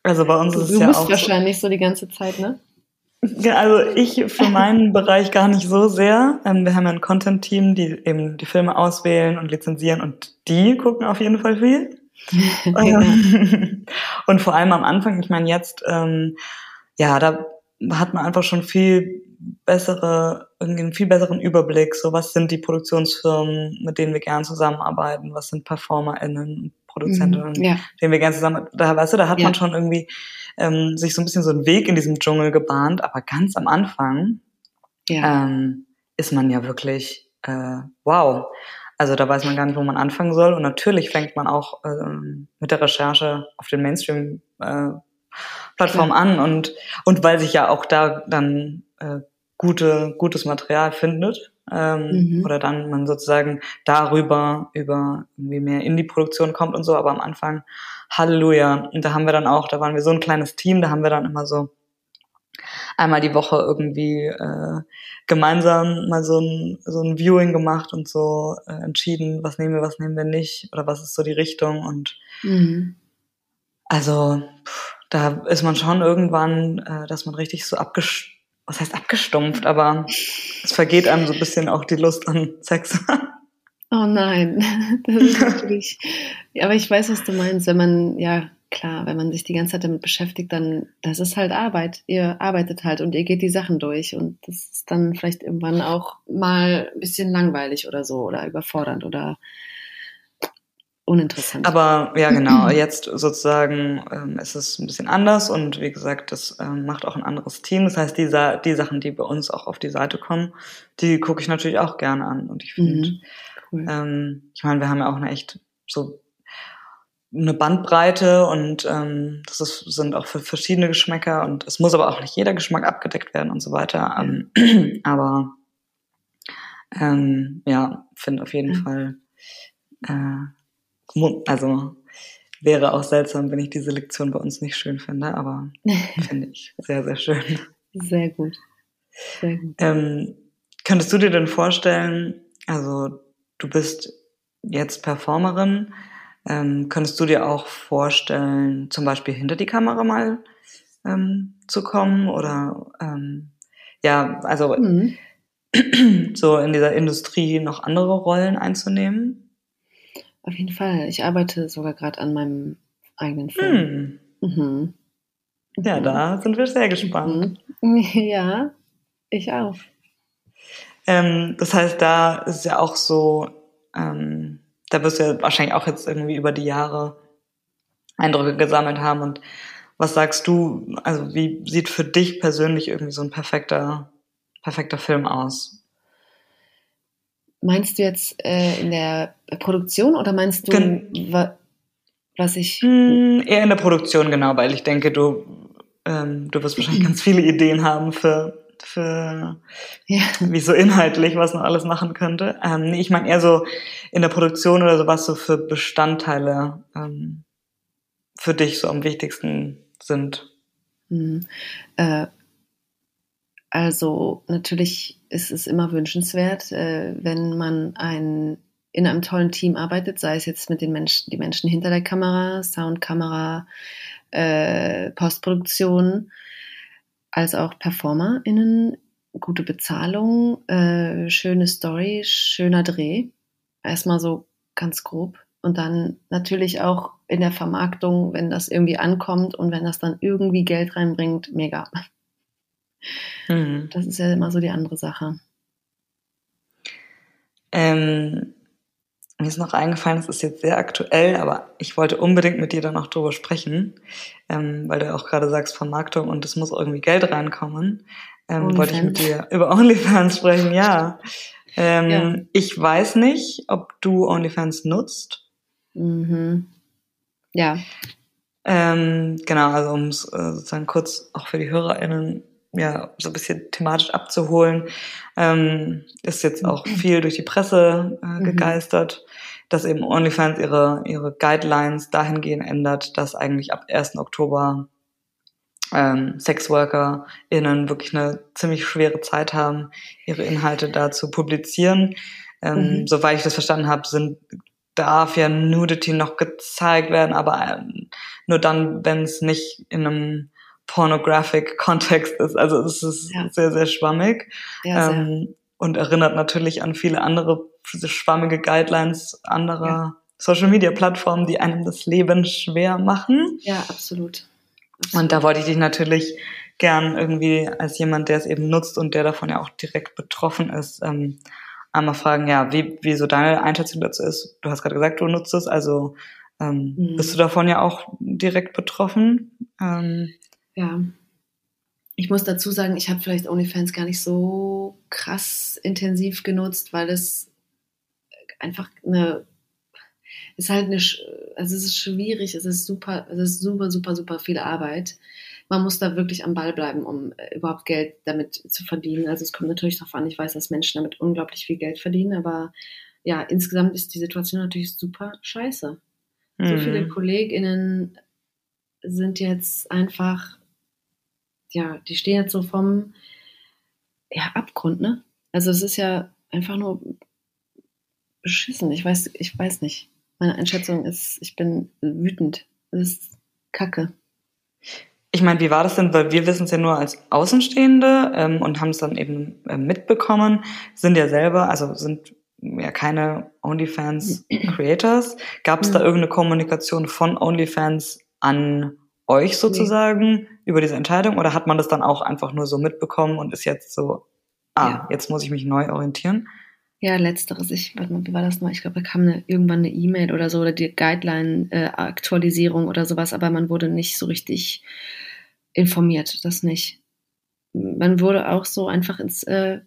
Also bei uns Du, ist es du ja auch so, wahrscheinlich so die ganze Zeit, ne? Ja, Also ich für meinen Bereich gar nicht so sehr. Ähm, wir haben ja ein Content-Team, die eben die Filme auswählen und lizenzieren und die gucken auf jeden Fall viel. <laughs> Ähm, und vor allem am Anfang, ich meine jetzt, ähm, ja, da hat man einfach schon viel bessere, irgendwie einen viel besseren Überblick. So, was sind die Produktionsfirmen, mit denen wir gern zusammenarbeiten? Was sind PerformerInnen, Produzentinnen, Mhm, ja, denen wir gern zusammen, da, weißt du, da hat Ja. man schon irgendwie ähm, sich so ein bisschen so einen Weg in diesem Dschungel gebahnt, aber ganz am Anfang ja. ähm, ist man ja wirklich, äh, wow. Also da weiß man gar nicht, wo man anfangen soll. Und natürlich fängt man auch ähm, mit der Recherche auf den Mainstream äh, Plattformen an und und weil sich ja auch da dann äh, gute gutes Material findet ähm, Mhm. oder dann man sozusagen darüber über irgendwie mehr in die Produktion kommt und so. Aber am Anfang Halleluja. Und da haben wir dann auch, da waren wir so ein kleines Team, da haben wir dann immer so einmal die Woche irgendwie äh, gemeinsam mal so ein, so ein Viewing gemacht und so äh, entschieden, was nehmen wir, was nehmen wir nicht oder was ist so die Richtung und Mhm. also pff, da ist man schon irgendwann, äh, dass man richtig so abgestumpft, was heißt abgestumpft, aber es vergeht einem so ein bisschen auch die Lust an Sex. <laughs> Oh nein, <laughs> das ist natürlich. Ja, aber ich weiß, was du meinst. Wenn man, ja, klar, wenn man sich die ganze Zeit damit beschäftigt, dann, das ist halt Arbeit. Ihr arbeitet halt und ihr geht die Sachen durch. Und das ist dann vielleicht irgendwann auch mal ein bisschen langweilig oder so oder überfordernd oder uninteressant. Aber ja, genau, jetzt sozusagen ähm, ist es ein bisschen anders und wie gesagt, das ähm, macht auch ein anderes Team. Das heißt, die, Sa die Sachen, die bei uns auch auf die Seite kommen, die gucke ich natürlich auch gerne an. Und ich finde, Mhm. Cool. ähm, ich meine, wir haben ja auch eine echt so eine Bandbreite und ähm, das ist, sind auch für verschiedene Geschmäcker und es muss aber auch nicht jeder Geschmack abgedeckt werden und so weiter. Ähm, <clears throat> aber ähm, ja, finde auf jeden Ja. Fall, äh, also wäre auch seltsam, wenn ich diese Lektion bei uns nicht schön finde, aber <laughs> finde ich sehr, sehr schön. Sehr gut. Sehr gut. Ähm, Könntest du dir denn vorstellen, also du bist jetzt Performerin, ähm, könntest du dir auch vorstellen, zum Beispiel hinter die Kamera mal ähm, zu kommen oder ähm, ja, also mhm. <clears throat> so in dieser Industrie noch andere Rollen einzunehmen? Auf jeden Fall. Ich arbeite sogar gerade an meinem eigenen Film. Hm. Mhm. Ja, da sind wir sehr gespannt. Mhm. <laughs> Ja, ich auch. Ähm, das heißt, da ist es ja auch so, ähm, da wirst du ja wahrscheinlich auch jetzt irgendwie über die Jahre Eindrücke gesammelt haben. Und was sagst du, also wie sieht für dich persönlich irgendwie so ein perfekter, perfekter Film aus? Meinst du jetzt äh, in der Produktion oder meinst du, Gen was ich. Hm, eher in der Produktion, genau, weil ich denke, du, ähm, du wirst wahrscheinlich ganz viele Ideen haben für, für ja. wie so inhaltlich, was man alles machen könnte. Ähm, ich meine eher so in der Produktion oder so, was so für Bestandteile ähm, für dich so am wichtigsten sind. Hm. Äh, also natürlich ist es immer wünschenswert, äh, wenn man ein in einem tollen Team arbeitet, sei es jetzt mit den Menschen, die Menschen hinter der Kamera, Soundkamera, äh, Postproduktion, als auch PerformerInnen, gute Bezahlung, äh, schöne Story, schöner Dreh. Erstmal so ganz grob. Und dann natürlich auch in der Vermarktung, wenn das irgendwie ankommt und wenn das dann irgendwie Geld reinbringt, mega. Mhm. Das ist ja immer so die andere Sache. Ähm, mir ist noch eingefallen, es ist jetzt sehr aktuell, aber ich wollte unbedingt mit dir dann auch drüber sprechen, ähm, weil du auch gerade sagst Vermarktung und es muss irgendwie Geld reinkommen. Ähm, wollte ich mit dir über OnlyFans sprechen, ja. Ähm, ja. Ich weiß nicht, ob du OnlyFans nutzt. Mhm. Ja. Ähm, genau, also um es äh, sozusagen kurz auch für die HörerInnen ja, so ein bisschen thematisch abzuholen, ähm, ist jetzt auch <clears throat> viel durch die Presse äh, mhm. gegeistert, dass eben OnlyFans ihre, ihre Guidelines dahingehend ändert, dass eigentlich ab 1. Oktober ähm, SexworkerInnen wirklich eine ziemlich schwere Zeit haben, ihre Inhalte da zu publizieren. Ähm, mhm. Soweit ich das verstanden habe, sind darf ja Nudity noch gezeigt werden, aber ähm, nur dann, wenn es nicht in einem pornographic Kontext ist. Also es ist ja. sehr, sehr schwammig. Ja, sehr. Ähm, und erinnert natürlich an viele andere schwammige Guidelines anderer ja. Social Media Plattformen, die einem das Leben schwer machen. Ja, absolut. absolut. Und da wollte ich dich natürlich gern irgendwie als jemand, der es eben nutzt und der davon ja auch direkt betroffen ist, ähm, einmal fragen, ja, wie, wie so deine Einschätzung dazu ist. Du hast gerade gesagt, du nutzt es, also ähm, mhm. bist du davon ja auch direkt betroffen? Ähm, ja. Ich muss dazu sagen, ich habe vielleicht OnlyFans gar nicht so krass intensiv genutzt, weil es einfach eine ist halt eine, also es ist schwierig, es ist super, es ist super, super, super viel Arbeit. Man muss da wirklich am Ball bleiben, um äh, überhaupt Geld damit zu verdienen. Also es kommt natürlich darauf an, ich weiß, dass Menschen damit unglaublich viel Geld verdienen, aber ja, insgesamt ist die Situation natürlich super scheiße. Mhm. So viele KollegInnen sind jetzt einfach ja, die stehen jetzt so vom ja, Abgrund, ne? Also es ist ja einfach nur beschissen. Ich weiß, ich weiß nicht. Meine Einschätzung ist, ich bin wütend. Es ist Kacke. Ich meine, wie war das denn? Weil wir wissen es ja nur als Außenstehende ähm, und haben es dann eben äh, mitbekommen, sind ja selber, also sind ja keine OnlyFans-Creators. Gab es da irgendeine Kommunikation von OnlyFans an euch sozusagen nee. über diese Entscheidung oder hat man das dann auch einfach nur so mitbekommen und ist jetzt so, ah, ja. jetzt muss ich mich neu orientieren? Ja, letzteres. Ich, warte mal, wie war das noch? Ich glaube, da kam eine, irgendwann eine E-Mail oder so oder die Guideline-Aktualisierung äh, oder sowas, aber man wurde nicht so richtig informiert, das nicht. Man wurde auch so einfach ins äh,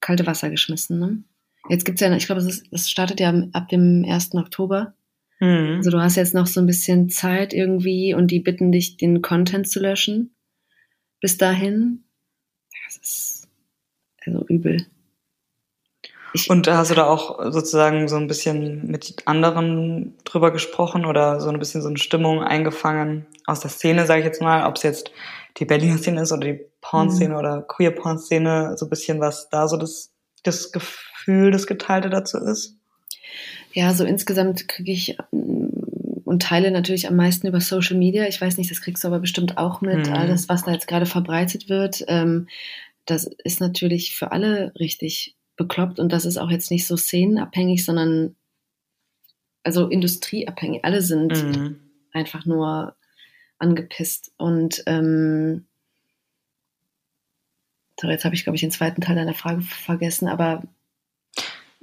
kalte Wasser geschmissen. Ne? Jetzt gibt's ja, ich glaube, es startet ja ab dem 1. Oktober. Mhm. Also du hast jetzt noch so ein bisschen Zeit irgendwie und die bitten dich, den Content zu löschen. Bis dahin. Das ist also übel. Ich, und hast du da auch sozusagen so ein bisschen mit anderen drüber gesprochen oder so ein bisschen so eine Stimmung eingefangen aus der Szene, sage ich jetzt mal, ob es jetzt die Berliner Szene ist oder die Porn-Szene mhm. oder Queer-Porn-Szene, so ein bisschen was da so das das Gefühl, das Geteilte dazu ist? Ja, so insgesamt kriege ich mm, und teile natürlich am meisten über Social Media. Ich weiß nicht, das kriegst du aber bestimmt auch mit. Mhm. Alles, was da jetzt gerade verbreitet wird, ähm, das ist natürlich für alle richtig bekloppt und das ist auch jetzt nicht so szenenabhängig, sondern also industrieabhängig. Alle sind mhm. einfach nur angepisst und ähm, so, jetzt habe ich, glaube ich, den zweiten Teil deiner Frage vergessen, aber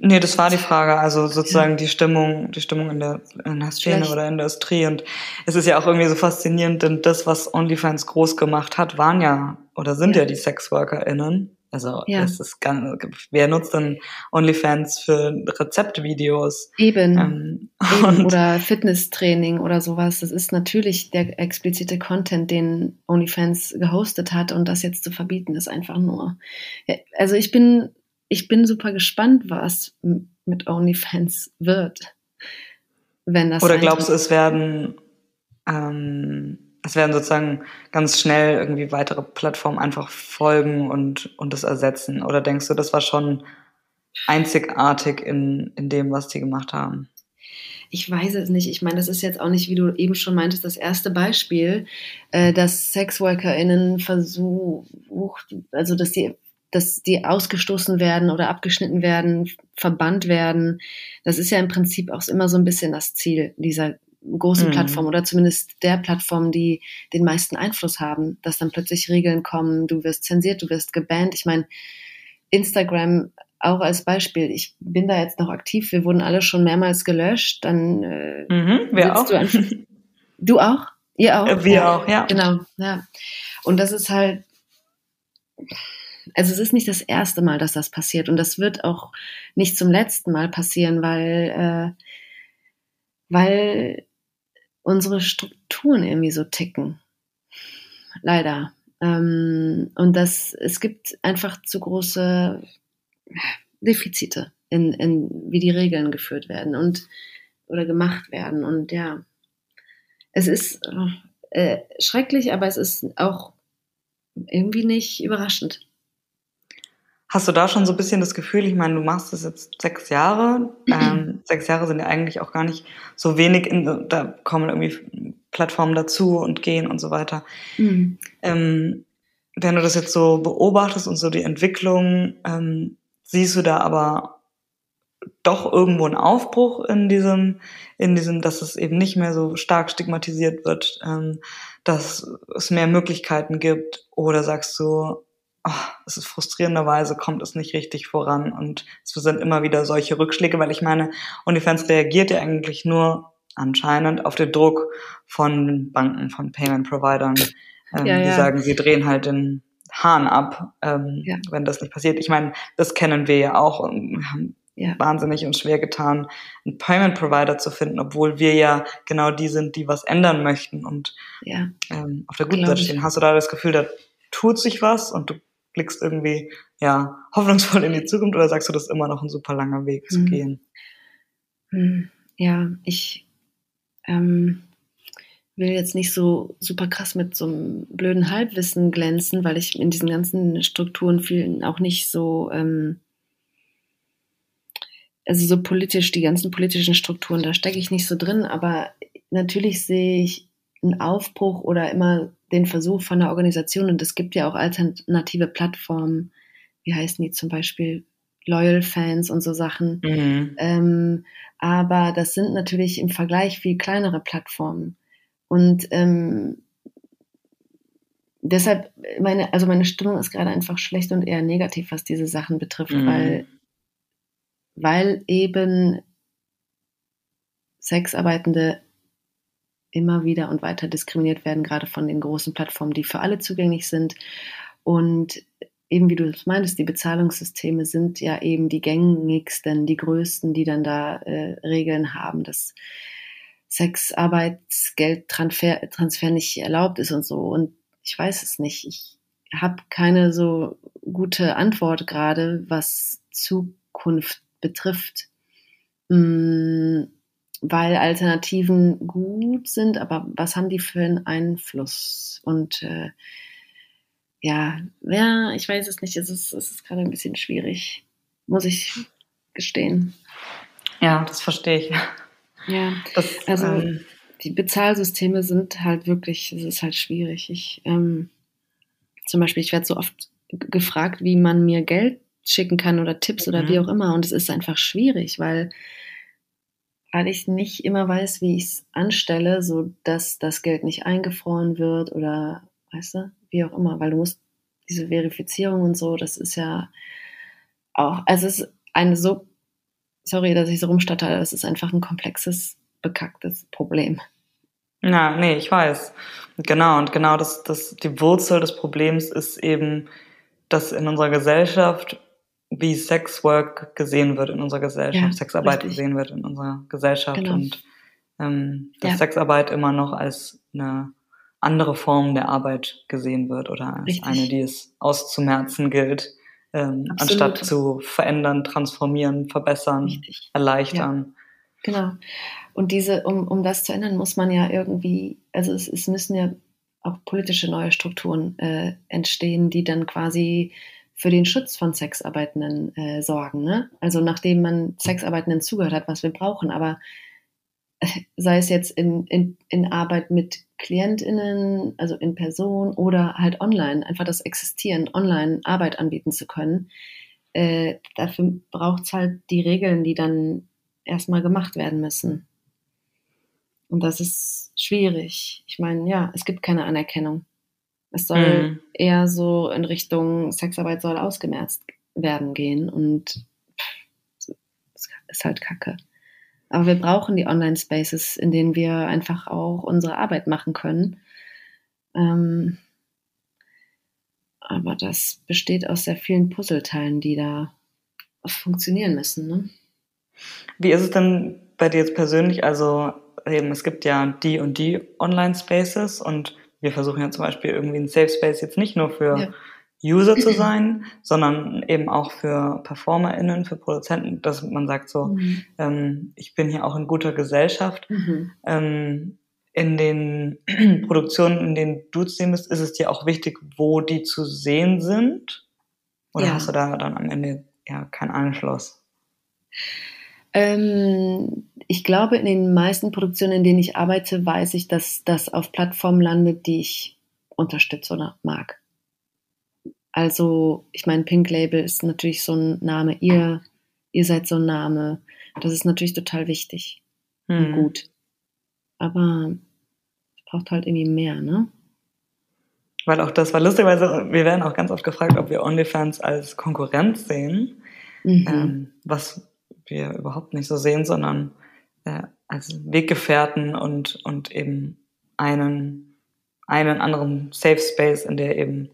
Nee, das war die Frage. Also sozusagen die Stimmung, die Stimmung in der, in der Szene Vielleicht. oder in der Industrie. Und es ist ja auch irgendwie so faszinierend, denn das, was OnlyFans groß gemacht hat, waren ja oder sind ja, ja die SexworkerInnen. Also ja. das ist ganz, wer nutzt denn OnlyFans für Rezeptvideos? Eben. Ähm, Eben. Oder Fitnesstraining oder sowas. Das ist natürlich der explizite Content, den OnlyFans gehostet hat und das jetzt zu verbieten, ist einfach nur. Also ich bin ich bin super gespannt, was mit OnlyFans wird. Wenn das Oder glaubst du, es werden, ähm, es werden sozusagen ganz schnell irgendwie weitere Plattformen einfach folgen und, und das ersetzen? Oder denkst du, das war schon einzigartig in, in dem, was die gemacht haben? Ich weiß es nicht. Ich meine, das ist jetzt auch nicht, wie du eben schon meintest, das erste Beispiel, äh, dass SexworkerInnen versucht, also dass die dass die ausgestoßen werden oder abgeschnitten werden, verbannt werden. Das ist ja im Prinzip auch immer so ein bisschen das Ziel dieser großen mhm. Plattform oder zumindest der Plattform, die den meisten Einfluss haben, dass dann plötzlich Regeln kommen, du wirst zensiert, du wirst gebannt. Ich meine, Instagram auch als Beispiel, ich bin da jetzt noch aktiv, wir wurden alle schon mehrmals gelöscht, dann äh, mhm, wir auch. Du, <laughs> du, auch? Ihr auch? Äh, wir ja, auch, ja. Genau, ja. Und das ist halt, also es ist nicht das erste Mal, dass das passiert und das wird auch nicht zum letzten Mal passieren, weil, äh, weil unsere Strukturen irgendwie so ticken. Leider. Ähm, und das, es gibt einfach zu große Defizite in, in wie die Regeln geführt werden und oder gemacht werden. Und ja, es ist äh, schrecklich, aber es ist auch irgendwie nicht überraschend. Hast du da schon so ein bisschen das Gefühl, ich meine, du machst das jetzt sechs Jahre, <clears throat> ähm, sechs Jahre sind ja eigentlich auch gar nicht so wenig, in, da kommen irgendwie Plattformen dazu und gehen und so weiter. Mhm. Ähm, wenn du das jetzt so beobachtest und so die Entwicklung, ähm, siehst du da aber doch irgendwo einen Aufbruch in diesem, in diesem, dass es eben nicht mehr so stark stigmatisiert wird, ähm, dass es mehr Möglichkeiten gibt, oder sagst du, oh, es ist frustrierenderweise kommt es nicht richtig voran und es sind immer wieder solche Rückschläge, weil ich meine, OnlyFans reagiert ja eigentlich nur anscheinend auf den Druck von Banken, von Payment Providern, ähm, ja, ja. die sagen, sie drehen halt den Hahn ab, ähm, ja. wenn das nicht passiert. Ich meine, das kennen wir ja auch und wir haben wahnsinnig und schwer getan, einen Payment Provider zu finden, obwohl wir ja genau die sind, die was ändern möchten und ähm, auf der guten Seite stehen. Hast du da das Gefühl, da tut sich was und du blickst irgendwie ja hoffnungsvoll in die Zukunft oder sagst du, das ist immer noch ein super langer Weg zu mhm. gehen? Hm, ja, ich ähm, will jetzt nicht so super krass mit so einem blöden Halbwissen glänzen, weil ich in diesen ganzen Strukturen vielen auch nicht so ähm, also so politisch, die ganzen politischen Strukturen, da stecke ich nicht so drin, aber natürlich sehe ich einen Aufbruch oder immer den Versuch von der Organisation, und es gibt ja auch alternative Plattformen, wie heißen die zum Beispiel, Loyal Fans und so Sachen. Mhm. Ähm, aber das sind natürlich im Vergleich viel kleinere Plattformen. Und ähm, deshalb, meine, also meine Stimmung ist gerade einfach schlecht und eher negativ, was diese Sachen betrifft, mhm. weil, weil eben Sexarbeitende immer wieder und weiter diskriminiert werden, gerade von den großen Plattformen, die für alle zugänglich sind. Und eben wie du es meintest, die Bezahlungssysteme sind ja eben die gängigsten, die größten, die dann da äh, Regeln haben, dass Sexarbeitsgeldtransfer Transfer nicht erlaubt ist und so. Und ich weiß es nicht. Ich habe keine so gute Antwort gerade, was Zukunft betrifft. Hm weil Alternativen gut sind, aber was haben die für einen Einfluss? Und äh, ja, ja, ich weiß es nicht, es ist, es ist gerade ein bisschen schwierig. muss ich gestehen. Ja, das verstehe ich. Ja, das, also ähm, die Bezahlsysteme sind halt wirklich, es ist halt schwierig. Ich, ähm, zum Beispiel, ich werde so oft gefragt, wie man mir Geld schicken kann oder Tipps oder mhm. wie auch immer. Und es ist einfach schwierig, weil, weil ich nicht immer weiß, wie ich es anstelle, so dass das Geld nicht eingefroren wird oder, weißt du, wie auch immer, weil du musst diese Verifizierung und so, das ist ja auch, also es ist eine so, sorry, dass ich so rumstatte, es ist einfach ein komplexes, bekacktes Problem. Ja, nee, ich weiß. Genau, und genau das, das, die Wurzel des Problems ist eben, dass in unserer Gesellschaft, wie Sexwork gesehen wird in unserer Gesellschaft, ja, Sexarbeit richtig. gesehen wird in unserer Gesellschaft genau. und ähm, dass ja. Sexarbeit immer noch als eine andere Form der Arbeit gesehen wird oder als richtig. eine, die es auszumerzen gilt, ähm, anstatt zu verändern, transformieren, verbessern, richtig. erleichtern. Ja. Genau. Und diese, um, um das zu ändern, muss man ja irgendwie, also es, es müssen ja auch politische neue Strukturen äh, entstehen, die dann quasi für den Schutz von Sexarbeitenden äh, sorgen. Ne? Also nachdem man Sexarbeitenden zugehört hat, was wir brauchen, aber äh, sei es jetzt in, in, in Arbeit mit KlientInnen, also in Person oder halt online, einfach das Existieren, online Arbeit anbieten zu können. Äh, dafür braucht es halt die Regeln, die dann erstmal gemacht werden müssen. Und das ist schwierig. Ich meine, ja, es gibt keine Anerkennung. Es soll mhm. eher so in Richtung Sexarbeit soll ausgemerzt werden gehen und es ist halt Kacke. Aber wir brauchen die Online-Spaces, in denen wir einfach auch unsere Arbeit machen können. Ähm, aber das besteht aus sehr vielen Puzzleteilen, die da funktionieren müssen. Ne? Wie ist es denn bei dir jetzt persönlich? Also eben, es gibt ja die und die Online-Spaces und wir versuchen ja zum Beispiel irgendwie ein Safe Space jetzt nicht nur für ja. User zu sein, sondern eben auch für PerformerInnen, für Produzenten, dass man sagt so, mhm. ähm, ich bin hier auch in guter Gesellschaft. Mhm. Ähm, in den <clears throat> Produktionen, in denen du zu sehen bist, ist es dir auch wichtig, wo die zu sehen sind? Oder ja. hast du da dann am Ende ja keinen Anschluss? Ähm, ich glaube, in den meisten Produktionen, in denen ich arbeite, weiß ich, dass das auf Plattformen landet, die ich unterstütze oder mag. Also, ich meine, Pink Label ist natürlich so ein Name. Ihr, ihr seid so ein Name. Das ist natürlich total wichtig hm. und gut. Aber es braucht halt irgendwie mehr, ne? Weil auch das war lustigerweise, wir werden auch ganz oft gefragt, ob wir OnlyFans als Konkurrenz sehen. Mhm. Ähm, was wir überhaupt nicht so sehen, sondern äh, als Weggefährten und, und eben einen, einen anderen Safe Space, in der eben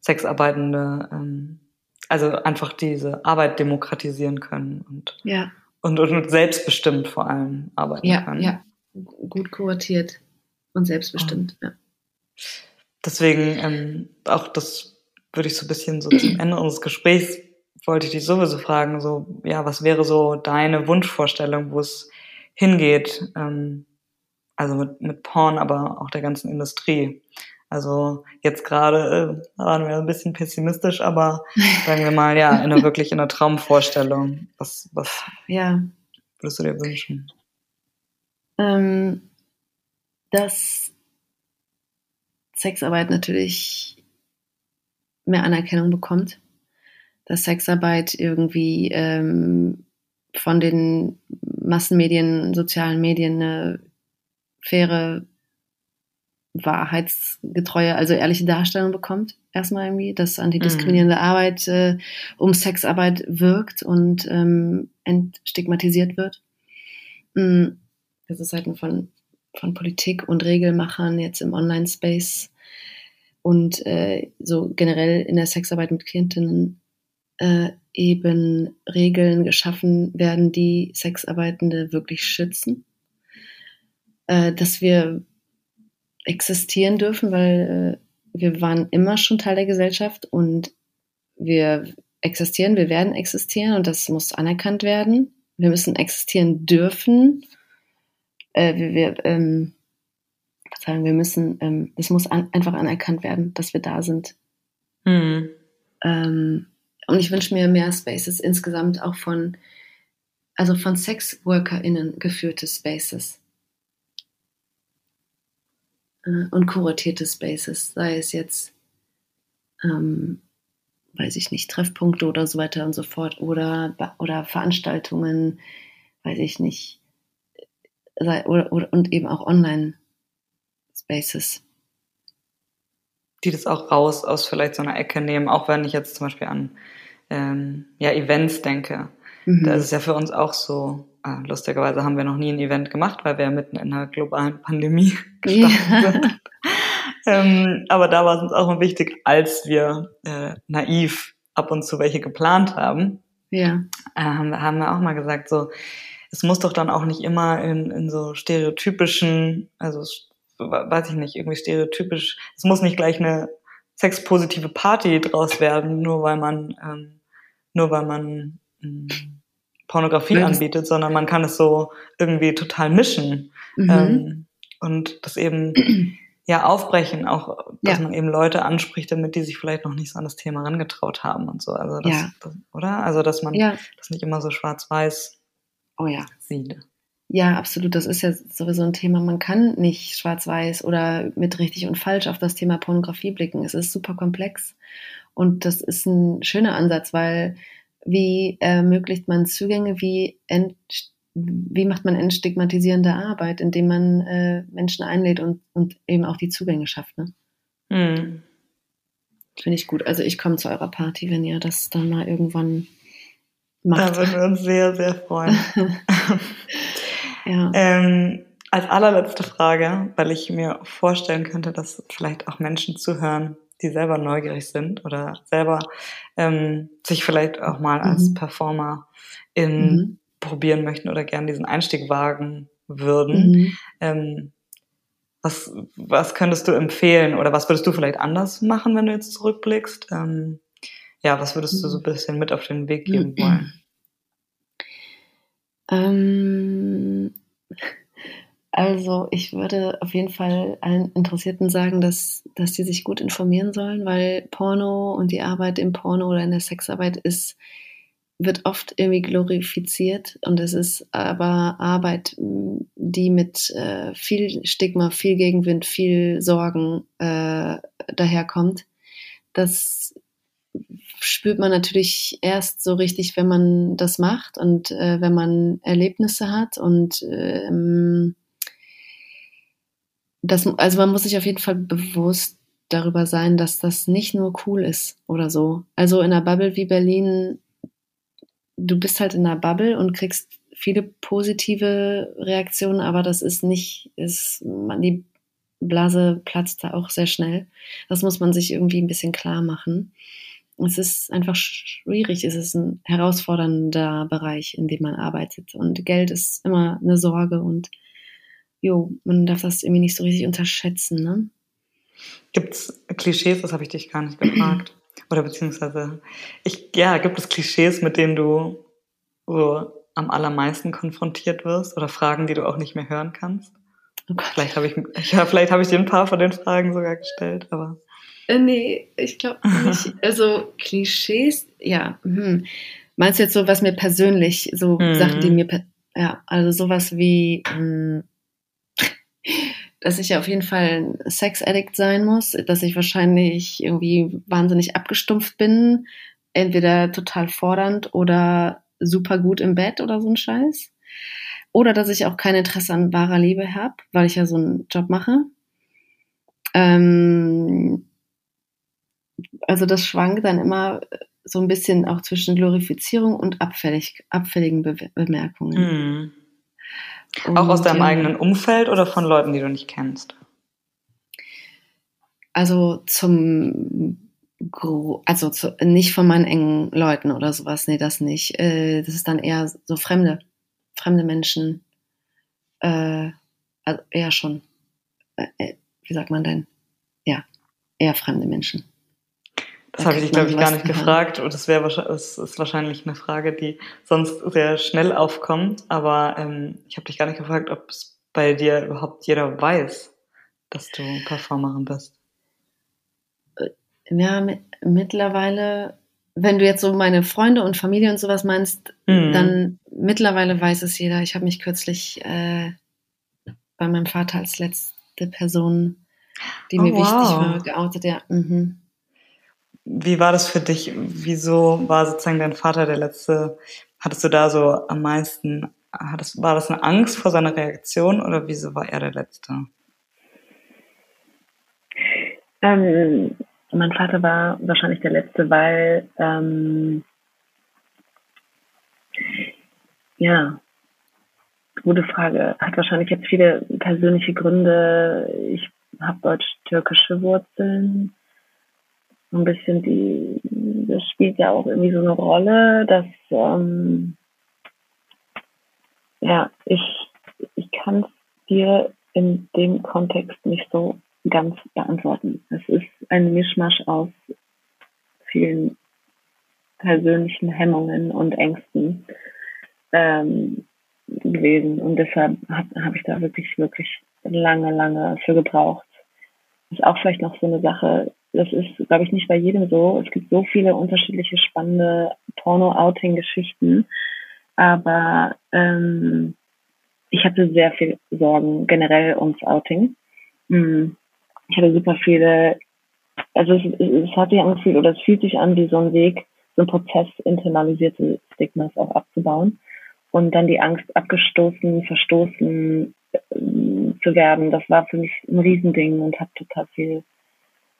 Sexarbeitende, ähm, also einfach diese Arbeit demokratisieren können und, ja. und, und selbstbestimmt vor allem arbeiten ja, können. Ja, gut kuratiert und selbstbestimmt, oh. ja. Deswegen ähm, auch das würde ich so ein bisschen so zum Ende unseres Gesprächs wollte ich dich sowieso fragen, so, ja, was wäre so deine Wunschvorstellung, wo es hingeht? Ähm, also mit, mit Porn, aber auch der ganzen Industrie. Also jetzt gerade äh, waren wir ein bisschen pessimistisch, aber sagen wir mal, ja, in einer <laughs> wirklich in einer Traumvorstellung. Was, was ja. würdest du dir wünschen? Ähm, dass Sexarbeit natürlich mehr Anerkennung bekommt dass Sexarbeit irgendwie ähm, von den Massenmedien, sozialen Medien eine faire, wahrheitsgetreue, also ehrliche Darstellung bekommt. Erstmal irgendwie, dass antidiskriminierende mhm. Arbeit äh, um Sexarbeit wirkt und ähm, entstigmatisiert wird. Mhm. Das ist halt von, von Politik und Regelmachern jetzt im Online-Space und äh, so generell in der Sexarbeit mit Klientinnen äh, eben Regeln geschaffen werden, die Sexarbeitende wirklich schützen. Äh, dass wir existieren dürfen, weil äh, wir waren immer schon Teil der Gesellschaft und wir existieren, wir werden existieren und das muss anerkannt werden. Wir müssen existieren dürfen. Äh, wir, wir, ähm, sagen, wir müssen, ähm, es muss an, einfach anerkannt werden, dass wir da sind. Mhm. Ähm, und ich wünsche mir mehr Spaces insgesamt auch von, also von SexworkerInnen geführte Spaces. Äh, und kuratierte Spaces, sei es jetzt, ähm, weiß ich nicht, Treffpunkte oder so weiter und so fort oder, oder Veranstaltungen, weiß ich nicht, oder, oder, und eben auch Online-Spaces. Die das auch raus aus vielleicht so einer Ecke nehmen, auch wenn ich jetzt zum Beispiel an ähm, ja, Events denke. Mhm. Da ist ja für uns auch so, äh, lustigerweise haben wir noch nie ein Event gemacht, weil wir ja mitten in einer globalen Pandemie <laughs> gestartet ja. sind. <laughs> ähm, aber da war es uns auch mal wichtig, als wir äh, naiv ab und zu welche geplant haben, ja. äh, haben, haben wir auch mal gesagt, so, es muss doch dann auch nicht immer in, in so stereotypischen, also weiß ich nicht, irgendwie stereotypisch, es muss nicht gleich eine sexpositive Party draus werden, nur weil man, ähm, nur weil man ähm, Pornografie ja, anbietet, sondern man kann es so irgendwie total mischen mhm. ähm, und das eben <clears throat> ja aufbrechen, auch dass ja. man eben Leute anspricht, damit die sich vielleicht noch nicht so an das Thema rangetraut haben und so. Also das, ja. das oder? Also dass man das nicht immer so schwarz-weiß oh, ja. sieht. Ja, absolut. Das ist ja sowieso ein Thema. Man kann nicht schwarz-weiß oder mit richtig und falsch auf das Thema Pornografie blicken. Es ist super komplex. Und das ist ein schöner Ansatz, weil wie ermöglicht man Zugänge? Wie, wie macht man entstigmatisierende Arbeit, indem man äh, Menschen einlädt und, und eben auch die Zugänge schafft? Ne? Mhm. Finde ich gut. Also ich komme zu eurer Party, wenn ihr das dann mal irgendwann macht. Da würden wir uns sehr, sehr freuen. <laughs> ja. ähm, als allerletzte Frage, weil ich mir vorstellen könnte, dass vielleicht auch Menschen zuhören, die selber neugierig sind oder selber ähm, sich vielleicht auch mal als mhm. Performer in mhm. probieren möchten oder gerne diesen Einstieg wagen würden. Mhm. Ähm, was, was könntest du empfehlen oder was würdest du vielleicht anders machen, wenn du jetzt zurückblickst? Ähm, ja, was würdest du so ein bisschen mit auf den Weg geben wollen? Ähm, also ich würde auf jeden Fall allen Interessierten sagen, dass, dass die sich gut informieren sollen, weil Porno und die Arbeit im Porno oder in der Sexarbeit ist, wird oft irgendwie glorifiziert und es ist aber Arbeit, die mit äh, viel Stigma, viel Gegenwind, viel Sorgen äh, daherkommt. Das spürt man natürlich erst so richtig, wenn man das macht und äh, wenn man Erlebnisse hat und ähm, das, also man muss sich auf jeden Fall bewusst darüber sein, dass das nicht nur cool ist oder so. Also in einer Bubble wie Berlin, du bist halt in einer Bubble und kriegst viele positive Reaktionen, aber das ist nicht, ist, man, die Blase platzt da auch sehr schnell. Das muss man sich irgendwie ein bisschen klar machen. Es ist einfach schwierig, es ist ein herausfordernder Bereich, in dem man arbeitet. Und Geld ist immer eine Sorge und jo, man darf das irgendwie nicht so richtig unterschätzen, ne? Gibt es Klischees, das habe ich dich gar nicht gefragt. <clears throat> Oder beziehungsweise, ich, ja, gibt es Klischees, mit denen du so am allermeisten konfrontiert wirst oder Fragen, die du auch nicht mehr hören kannst? Oh vielleicht habe ich, ja, vielleicht habe ich dir ein paar von den Fragen sogar gestellt, aber. Äh, nee, ich glaube <laughs> nicht. Also Klischees, ja. Hm. Meinst du jetzt so was mir persönlich, so mhm. Sachen, die mir, ja, also sowas wie, hm, dass ich auf jeden Fall ein Sex-Addict sein muss, dass ich wahrscheinlich irgendwie wahnsinnig abgestumpft bin, entweder total fordernd oder super gut im Bett oder so ein Scheiß. Oder dass ich auch kein Interesse an wahrer Liebe habe, weil ich ja so einen Job mache. Ähm, also das schwankt dann immer so ein bisschen auch zwischen Glorifizierung und abfällig, abfälligen Be Bemerkungen. Mhm. Auch aus deinem eigenen Umfeld oder von Leuten, die du nicht kennst? Also zum also zu, nicht von meinen engen Leuten oder sowas, nee, das nicht. Äh, das ist dann eher so fremde, fremde Menschen, äh, also eher schon, äh, äh wie sagt man denn? Ja, eher fremde Menschen. Das habe ich dich, glaube ich, gar nicht gefragt. Und das, wäre das ist wahrscheinlich eine Frage, die sonst sehr schnell aufkommt. Aber ähm, ich habe dich gar nicht gefragt, ob es bei dir überhaupt jeder weiß, dass du Performerin bist. Äh, ja, mittlerweile wenn du jetzt so meine Freunde und Familie und sowas meinst, mhm. dann mittlerweile weiß es jeder. Ich habe mich kürzlich äh, bei meinem Vater als letzte Person, die oh, mir wow. wichtig war, geoutet. Ja. Mhm. Wie war das für dich? Wieso war sozusagen dein Vater der letzte? Hattest du da so am meisten, hattest, war das eine Angst vor seiner Reaktion oder wieso war er der letzte? Ähm, mein Vater war wahrscheinlich der letzte, weil ähm, ja, gute Frage. Hat wahrscheinlich jetzt viele persönliche Gründe. Ich habe deutsch-türkische Wurzeln. Ein bisschen die, das spielt ja auch irgendwie so eine Rolle, dass ähm, ja, ich, ich kann es dir in dem Kontext nicht so ganz beantworten. Es ist ein Mischmasch aus vielen persönlichen Hemmungen und Ängsten ähm, gewesen. Und deshalb habe hab ich da wirklich, wirklich lange, lange für gebraucht. ist auch vielleicht noch so eine Sache, das ist, glaube ich, nicht bei jedem so. Es gibt so viele unterschiedliche spannende Porno-Outing-Geschichten. Aber ähm, ich hatte sehr viel Sorgen generell ums Outing. Mhm ich hatte super viele, also es, es hat sich angefühlt oder es fühlt sich an wie so ein Weg, so ein Prozess, internalisierte Stigmas auch abzubauen und dann die Angst abgestoßen, verstoßen äh, zu werden. Das war für mich ein Riesending und hat total viel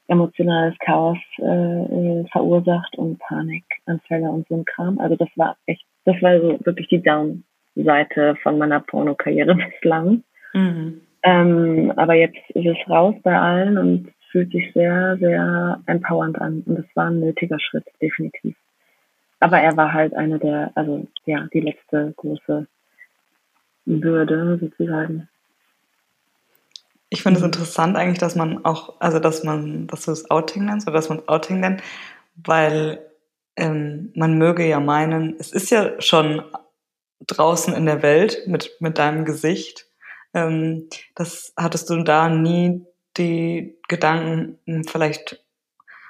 emotionales Chaos äh, äh, verursacht und Panikanfälle und so ein Kram. Also das war echt, das war so wirklich die Down-Seite von meiner Pornokarriere <laughs> bislang. Mhm. Ähm, aber jetzt ist es raus bei allen und fühlt sich sehr, sehr empowernd an. Und es war ein nötiger Schritt, definitiv. Aber er war halt eine der, also ja, die letzte große Bürde sozusagen. Ich finde es interessant eigentlich, dass man auch, also dass man, dass du es Outing nennst oder dass man es Outing nennt, weil ähm, man möge ja meinen, es ist ja schon draußen in der Welt mit, mit deinem Gesicht ähm, das hattest du da nie die Gedanken, hm, vielleicht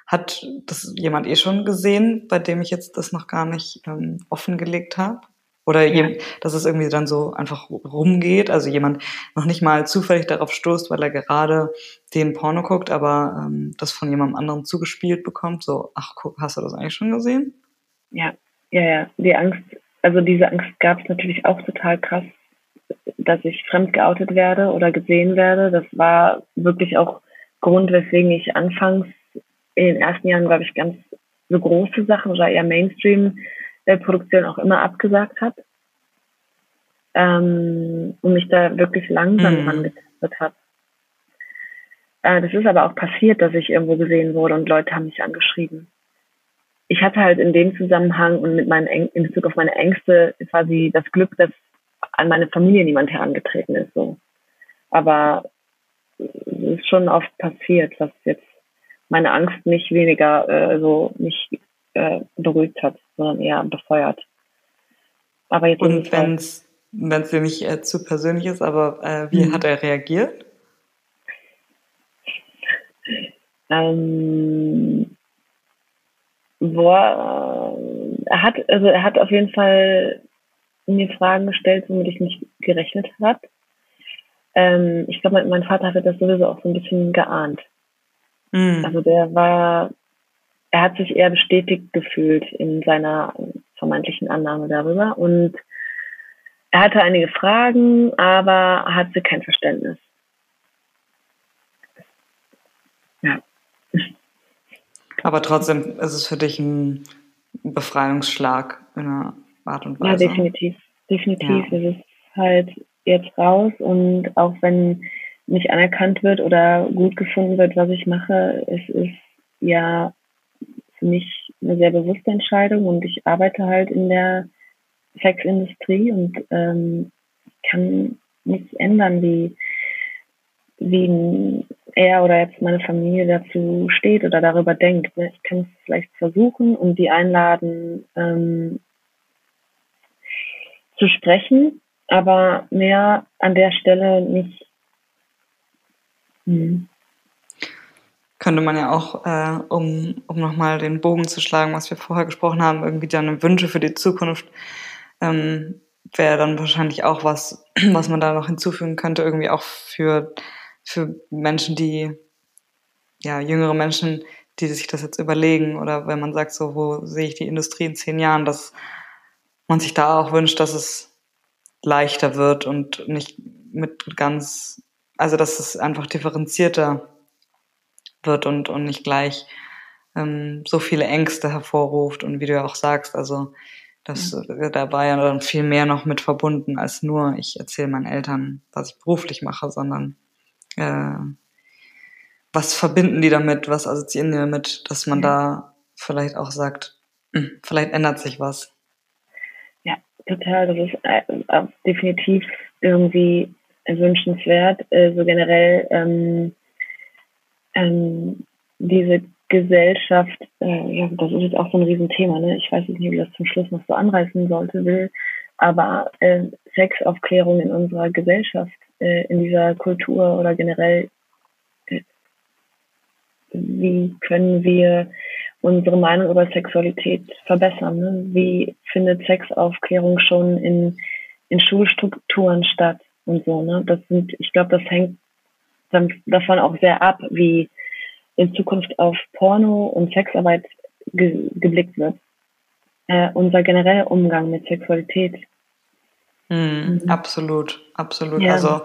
hat das jemand eh schon gesehen, bei dem ich jetzt das noch gar nicht ähm, offengelegt habe? Oder ja. dass es irgendwie dann so einfach rumgeht, also jemand noch nicht mal zufällig darauf stoßt, weil er gerade den Porno guckt, aber ähm, das von jemandem anderen zugespielt bekommt, so, ach guck, hast du das eigentlich schon gesehen? Ja, ja, ja. Die Angst, also diese Angst gab es natürlich auch total krass dass ich fremd geoutet werde oder gesehen werde. Das war wirklich auch Grund, weswegen ich anfangs in den ersten Jahren, glaube ich, ganz so große Sachen oder eher Mainstream-Produktion auch immer abgesagt habe. Ähm, und mich da wirklich langsam mhm. angetastet habe. Äh, das ist aber auch passiert, dass ich irgendwo gesehen wurde und Leute haben mich angeschrieben. Ich hatte halt in dem Zusammenhang und mit meinen Äng in Bezug auf meine Ängste quasi das Glück, dass an meine Familie niemand herangetreten ist. So. Aber es ist schon oft passiert, was jetzt meine Angst nicht weniger äh, so nicht äh, beruhigt hat, sondern eher befeuert. Aber jetzt Und wenn es es dir nicht äh, zu persönlich ist, aber äh, wie mhm. hat er reagiert? <laughs> Ähm, boah, er hat, also er hat auf jeden Fall mir Fragen gestellt, womit ich nicht gerechnet habe. Ähm, ich glaube, mein, Vater hatte das sowieso auch so ein bisschen geahnt. Mhm. Also der war, er hat sich eher bestätigt gefühlt in seiner vermeintlichen Annahme darüber und er hatte einige Fragen, aber hatte kein Verständnis. Ja. Aber trotzdem ist es für dich ein Befreiungsschlag in einer Art und Weise. Ja, definitiv. Definitiv. Ja. Es ist halt jetzt raus und auch wenn nicht anerkannt wird oder gut gefunden wird, was ich mache, es ist ja für mich eine sehr bewusste Entscheidung und ich arbeite halt in der Sexindustrie und ähm, kann nichts ändern, wie, wie er oder jetzt meine Familie dazu steht oder darüber denkt. Ne? Ich kann es vielleicht versuchen und die einladen, ähm, zu sprechen, aber mehr an der Stelle nicht. Hm. Könnte man ja auch, äh, um, um nochmal den Bogen zu schlagen, was wir vorher gesprochen haben, irgendwie deine Wünsche für die Zukunft, ähm, wäre dann wahrscheinlich auch was, <clears throat> was man da noch hinzufügen könnte, irgendwie auch für, für Menschen, die, ja, jüngere Menschen, die sich das jetzt überlegen oder wenn man sagt, so, wo sehe ich die Industrie in zehn Jahren, dass man sich da auch wünscht, dass es leichter wird und nicht mit ganz, also dass es einfach differenzierter wird und, und nicht gleich ähm, so viele Ängste hervorruft und wie du ja auch sagst, also das ja. dabei ja dann viel mehr noch mit verbunden als nur, ich erzähle meinen Eltern, was ich beruflich mache, sondern äh, was verbinden die damit, was assoziieren die damit, dass man ja. da vielleicht auch sagt, hm, vielleicht ändert sich was. Ja, total. Das ist äh, definitiv irgendwie wünschenswert. Äh, so generell ähm, ähm, diese Gesellschaft, äh, ja, das ist jetzt auch so ein Riesenthema, ne? Ich weiß nicht, wie das zum Schluss noch so anreißen sollte, will, aber äh, Sexaufklärung in unserer Gesellschaft, äh, in dieser Kultur oder generell, äh, wie können wir unsere Meinung über Sexualität verbessern? Ne? Wie findet Sexaufklärung schon in, in Schulstrukturen statt und so, ne? Das sind, ich glaube, das hängt davon auch sehr ab, wie in Zukunft auf Porno und Sexarbeit ge geblickt wird. Äh, unser genereller Umgang mit Sexualität. Mhm, mhm. Absolut, absolut. Ja. Also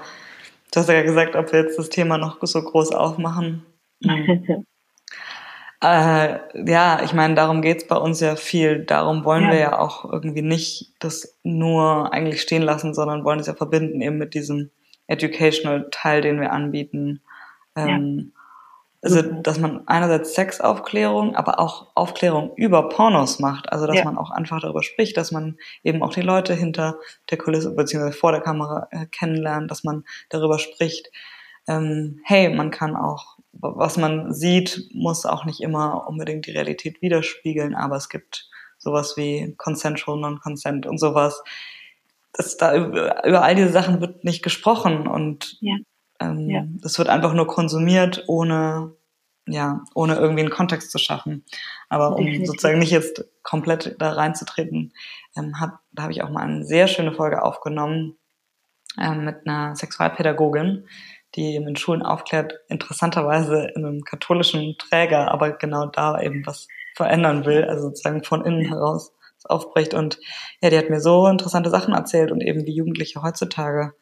du hast ja gesagt, ob wir jetzt das Thema noch so groß aufmachen. Mhm. <laughs> äh, ja, ich meine, darum geht's bei uns ja viel. Darum wollen ja. wir ja auch irgendwie nicht das nur eigentlich stehen lassen, sondern wollen es ja verbinden eben mit diesem educational Teil, den wir anbieten. Ähm, ja. Also, dass man einerseits Sexaufklärung, aber auch Aufklärung über Pornos macht. Also, dass ja. man auch einfach darüber spricht, dass man eben auch die Leute hinter der Kulisse beziehungsweise vor der Kamera äh, kennenlernt, dass man darüber spricht. Ähm, hey, man kann auch, was man sieht, muss auch nicht immer unbedingt die Realität widerspiegeln, aber es gibt sowas wie Consensual Non-Consent und sowas. Das da über, über all diese Sachen wird nicht gesprochen und ja. Ähm, ja. Das wird einfach nur konsumiert, ohne, ja, ohne irgendwie einen Kontext zu schaffen. Aber um Definitiv. sozusagen nicht jetzt komplett da reinzutreten, ähm, hab, da habe ich auch mal eine sehr schöne Folge aufgenommen ähm, mit einer Sexualpädagogin, die in Schulen aufklärt, interessanterweise in einem katholischen Träger, aber genau da eben was verändern will, also sozusagen von innen heraus aufbricht. Und ja, die hat mir so interessante Sachen erzählt und eben wie Jugendliche heutzutage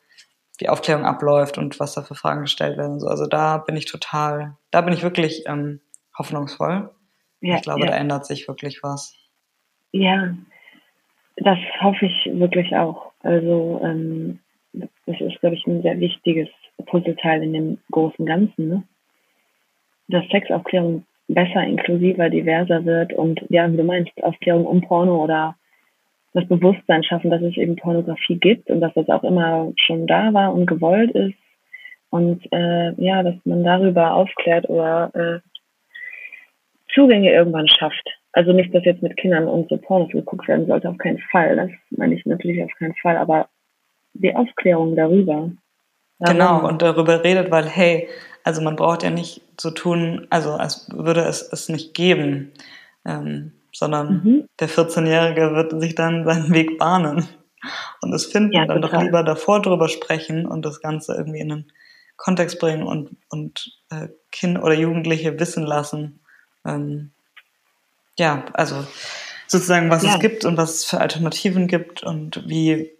die Aufklärung abläuft und was da für Fragen gestellt werden. Und so. Also da bin ich total, da bin ich wirklich ähm, hoffnungsvoll. Ja, ich glaube, ja. da ändert sich wirklich was. Ja, das hoffe ich wirklich auch. Also ähm, das ist, glaube ich, ein sehr wichtiges Puzzleteil in dem großen Ganzen, ne? dass Sexaufklärung besser, inklusiver, diverser wird und ja, wie du meinst, Aufklärung um Porno oder das Bewusstsein schaffen, dass es eben Pornografie gibt und dass das auch immer schon da war und gewollt ist. Und äh, ja, dass man darüber aufklärt oder äh, Zugänge irgendwann schafft. Also nicht, dass jetzt mit Kindern und so Pornos geguckt werden sollte, auf keinen Fall. Das meine ich natürlich auf keinen Fall, aber die Aufklärung darüber. Darum. Genau, und darüber redet, weil, hey, also man braucht ja nicht so tun, also als würde es es nicht geben. Ähm, sondern mhm. der 14-Jährige wird sich dann seinen Weg bahnen und es finden, ja, dann doch lieber davor drüber sprechen und das Ganze irgendwie in einen Kontext bringen und, und äh, Kinder oder Jugendliche wissen lassen. Ähm, ja, also sozusagen, was ja. es gibt und was es für Alternativen gibt und wie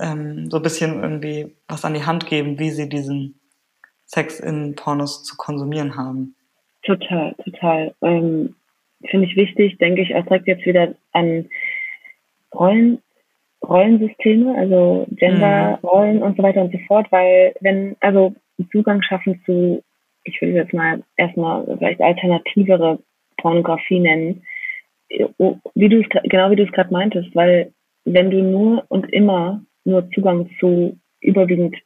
ähm, so ein bisschen irgendwie was an die Hand geben, wie sie diesen Sex in Pornos zu konsumieren haben. Total, total. Ähm, finde ich wichtig, denke ich auch direkt jetzt wieder an Rollen, Rollensysteme, also Genderrollen mhm. und so weiter und so fort, weil wenn, also Zugang schaffen zu, ich würde jetzt mal erstmal vielleicht alternativere Pornografie nennen, wie du es, genau wie du es gerade meintest, weil wenn du nur und immer nur Zugang zu überwiegend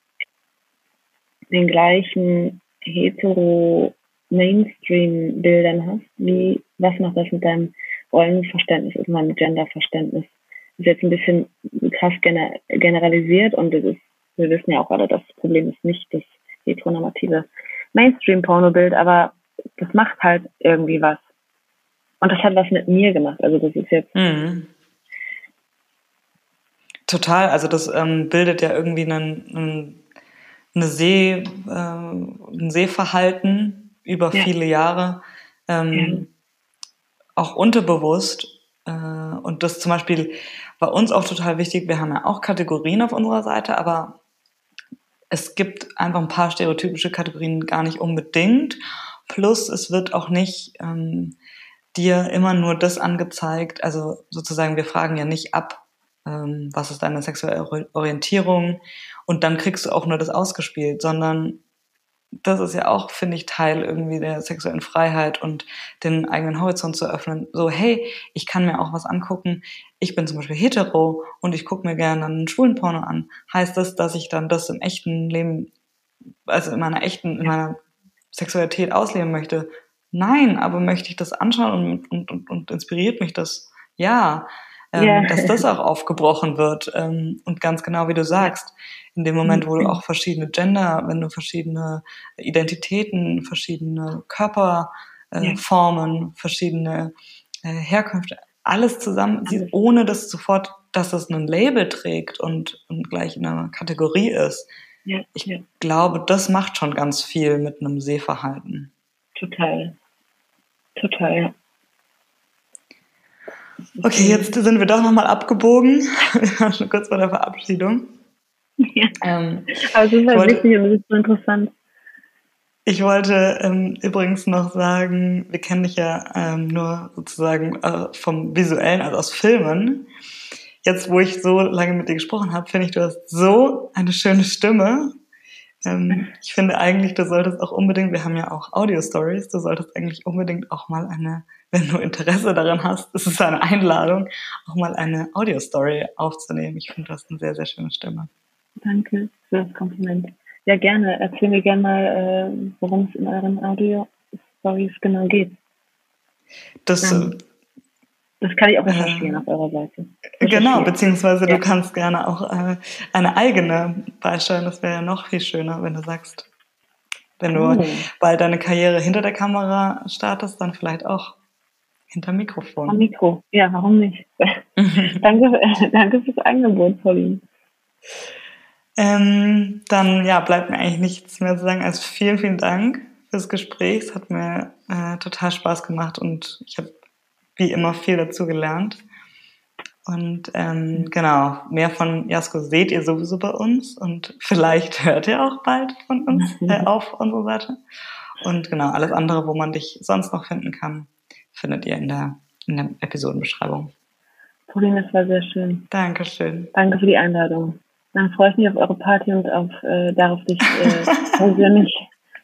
den gleichen hetero Mainstream-Bildern hast, wie, was macht das mit deinem Rollenverständnis und meinem Genderverständnis? Das ist jetzt ein bisschen krass gener generalisiert und es ist, wir wissen ja auch alle, das Problem ist nicht das heteronormative Mainstream-Porno-Bild, aber das macht halt irgendwie was. Und das hat was mit mir gemacht. Also das ist jetzt. Mhm. Total, also das ähm, bildet ja irgendwie einen, einen, eine See, äh, ein Sehverhalten über ja. viele Jahre, ähm, ja. auch unterbewusst. Äh, und das zum Beispiel bei uns auch total wichtig. Wir haben ja auch Kategorien auf unserer Seite, aber es gibt einfach ein paar stereotypische Kategorien gar nicht unbedingt. Plus es wird auch nicht ähm, dir immer nur das angezeigt. Also sozusagen, wir fragen ja nicht ab, ähm, was ist deine sexuelle Orientierung und dann kriegst du auch nur das ausgespielt, sondern das ist ja auch, finde ich, Teil irgendwie der sexuellen Freiheit und den eigenen Horizont zu öffnen. So, hey, ich kann mir auch was angucken. Ich bin zum Beispiel hetero und ich gucke mir gerne einen schwulen Porno an. Heißt das, dass ich dann das im echten Leben, also in meiner echten, in meiner Sexualität ausleben möchte? Nein, aber möchte ich das anschauen und, und, und, und inspiriert mich das? Ja ähm, yeah. dass das auch aufgebrochen wird. Ähm, und ganz genau wie du sagst, in dem Moment, wo du auch verschiedene Gender, wenn du verschiedene Identitäten, verschiedene Körperformen, äh, yeah. verschiedene äh, Herkünfte, alles zusammen, alles. ohne dass sofort, dass es ein Label trägt und, und gleich in einer Kategorie ist. Ja, ich ja. glaube, das macht schon ganz viel mit einem Sehverhalten. Total. Total, ja. Okay, jetzt sind wir doch nochmal abgebogen. <laughs> Wir waren schon kurz vor der Verabschiedung. <laughs> Ja. Ähm, Aber es ist halt wollte, wichtig und es ist so interessant. Ich wollte ähm, übrigens noch sagen, wir kennen dich ja ähm, nur sozusagen äh, vom Visuellen, also aus Filmen. Jetzt, wo ich so lange mit dir gesprochen habe, finde ich, du hast so eine schöne Stimme. Ähm, ich finde eigentlich, du solltest auch unbedingt, wir haben ja auch Audio-Stories, du solltest eigentlich unbedingt auch mal eine wenn du Interesse daran hast, ist es eine Einladung, auch mal eine Audio-Story aufzunehmen. Ich finde, du hast eine sehr, sehr schöne Stimme. Danke für das Kompliment. Ja, gerne. Erzähl mir gerne mal, äh, worum es in euren Audio-Stories genau geht. Das, ähm, das kann ich auch recherchieren äh, auf eurer Seite. Genau, beziehungsweise ja. du kannst gerne auch äh, eine eigene beisteuern. Das wäre ja noch viel schöner, wenn du sagst, wenn du oh. bald deine Karriere hinter der Kamera startest, dann vielleicht auch hinter Mikrofon. Am Mikro, ja, warum nicht? <laughs> danke, danke fürs Angebot, Pauline. Ähm, dann ja, bleibt mir eigentlich nichts mehr zu sagen als vielen, vielen Dank fürs Gespräch. Es hat mir äh, total Spaß gemacht und ich habe wie immer viel dazu gelernt. Und ähm, genau, mehr von Jasko seht ihr sowieso bei uns und vielleicht <laughs> hört ihr auch bald von uns äh, auf unserer Seite. Und genau, alles andere, wo man dich sonst noch finden kann, findet ihr in der, in der Episodenbeschreibung. Pauline, das war sehr schön. Dankeschön. Danke für die Einladung. Dann freue ich mich auf eure Party und auf, äh, darauf, dich äh, <laughs> persönlich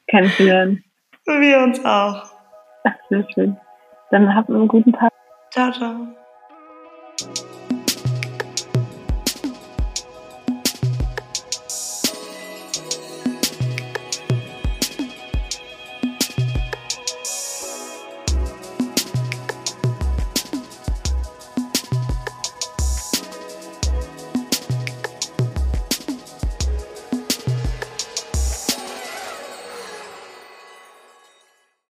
kennenzulernen. Wir uns auch. Sehr schön. Dann habt einen guten Tag. Ciao, ciao.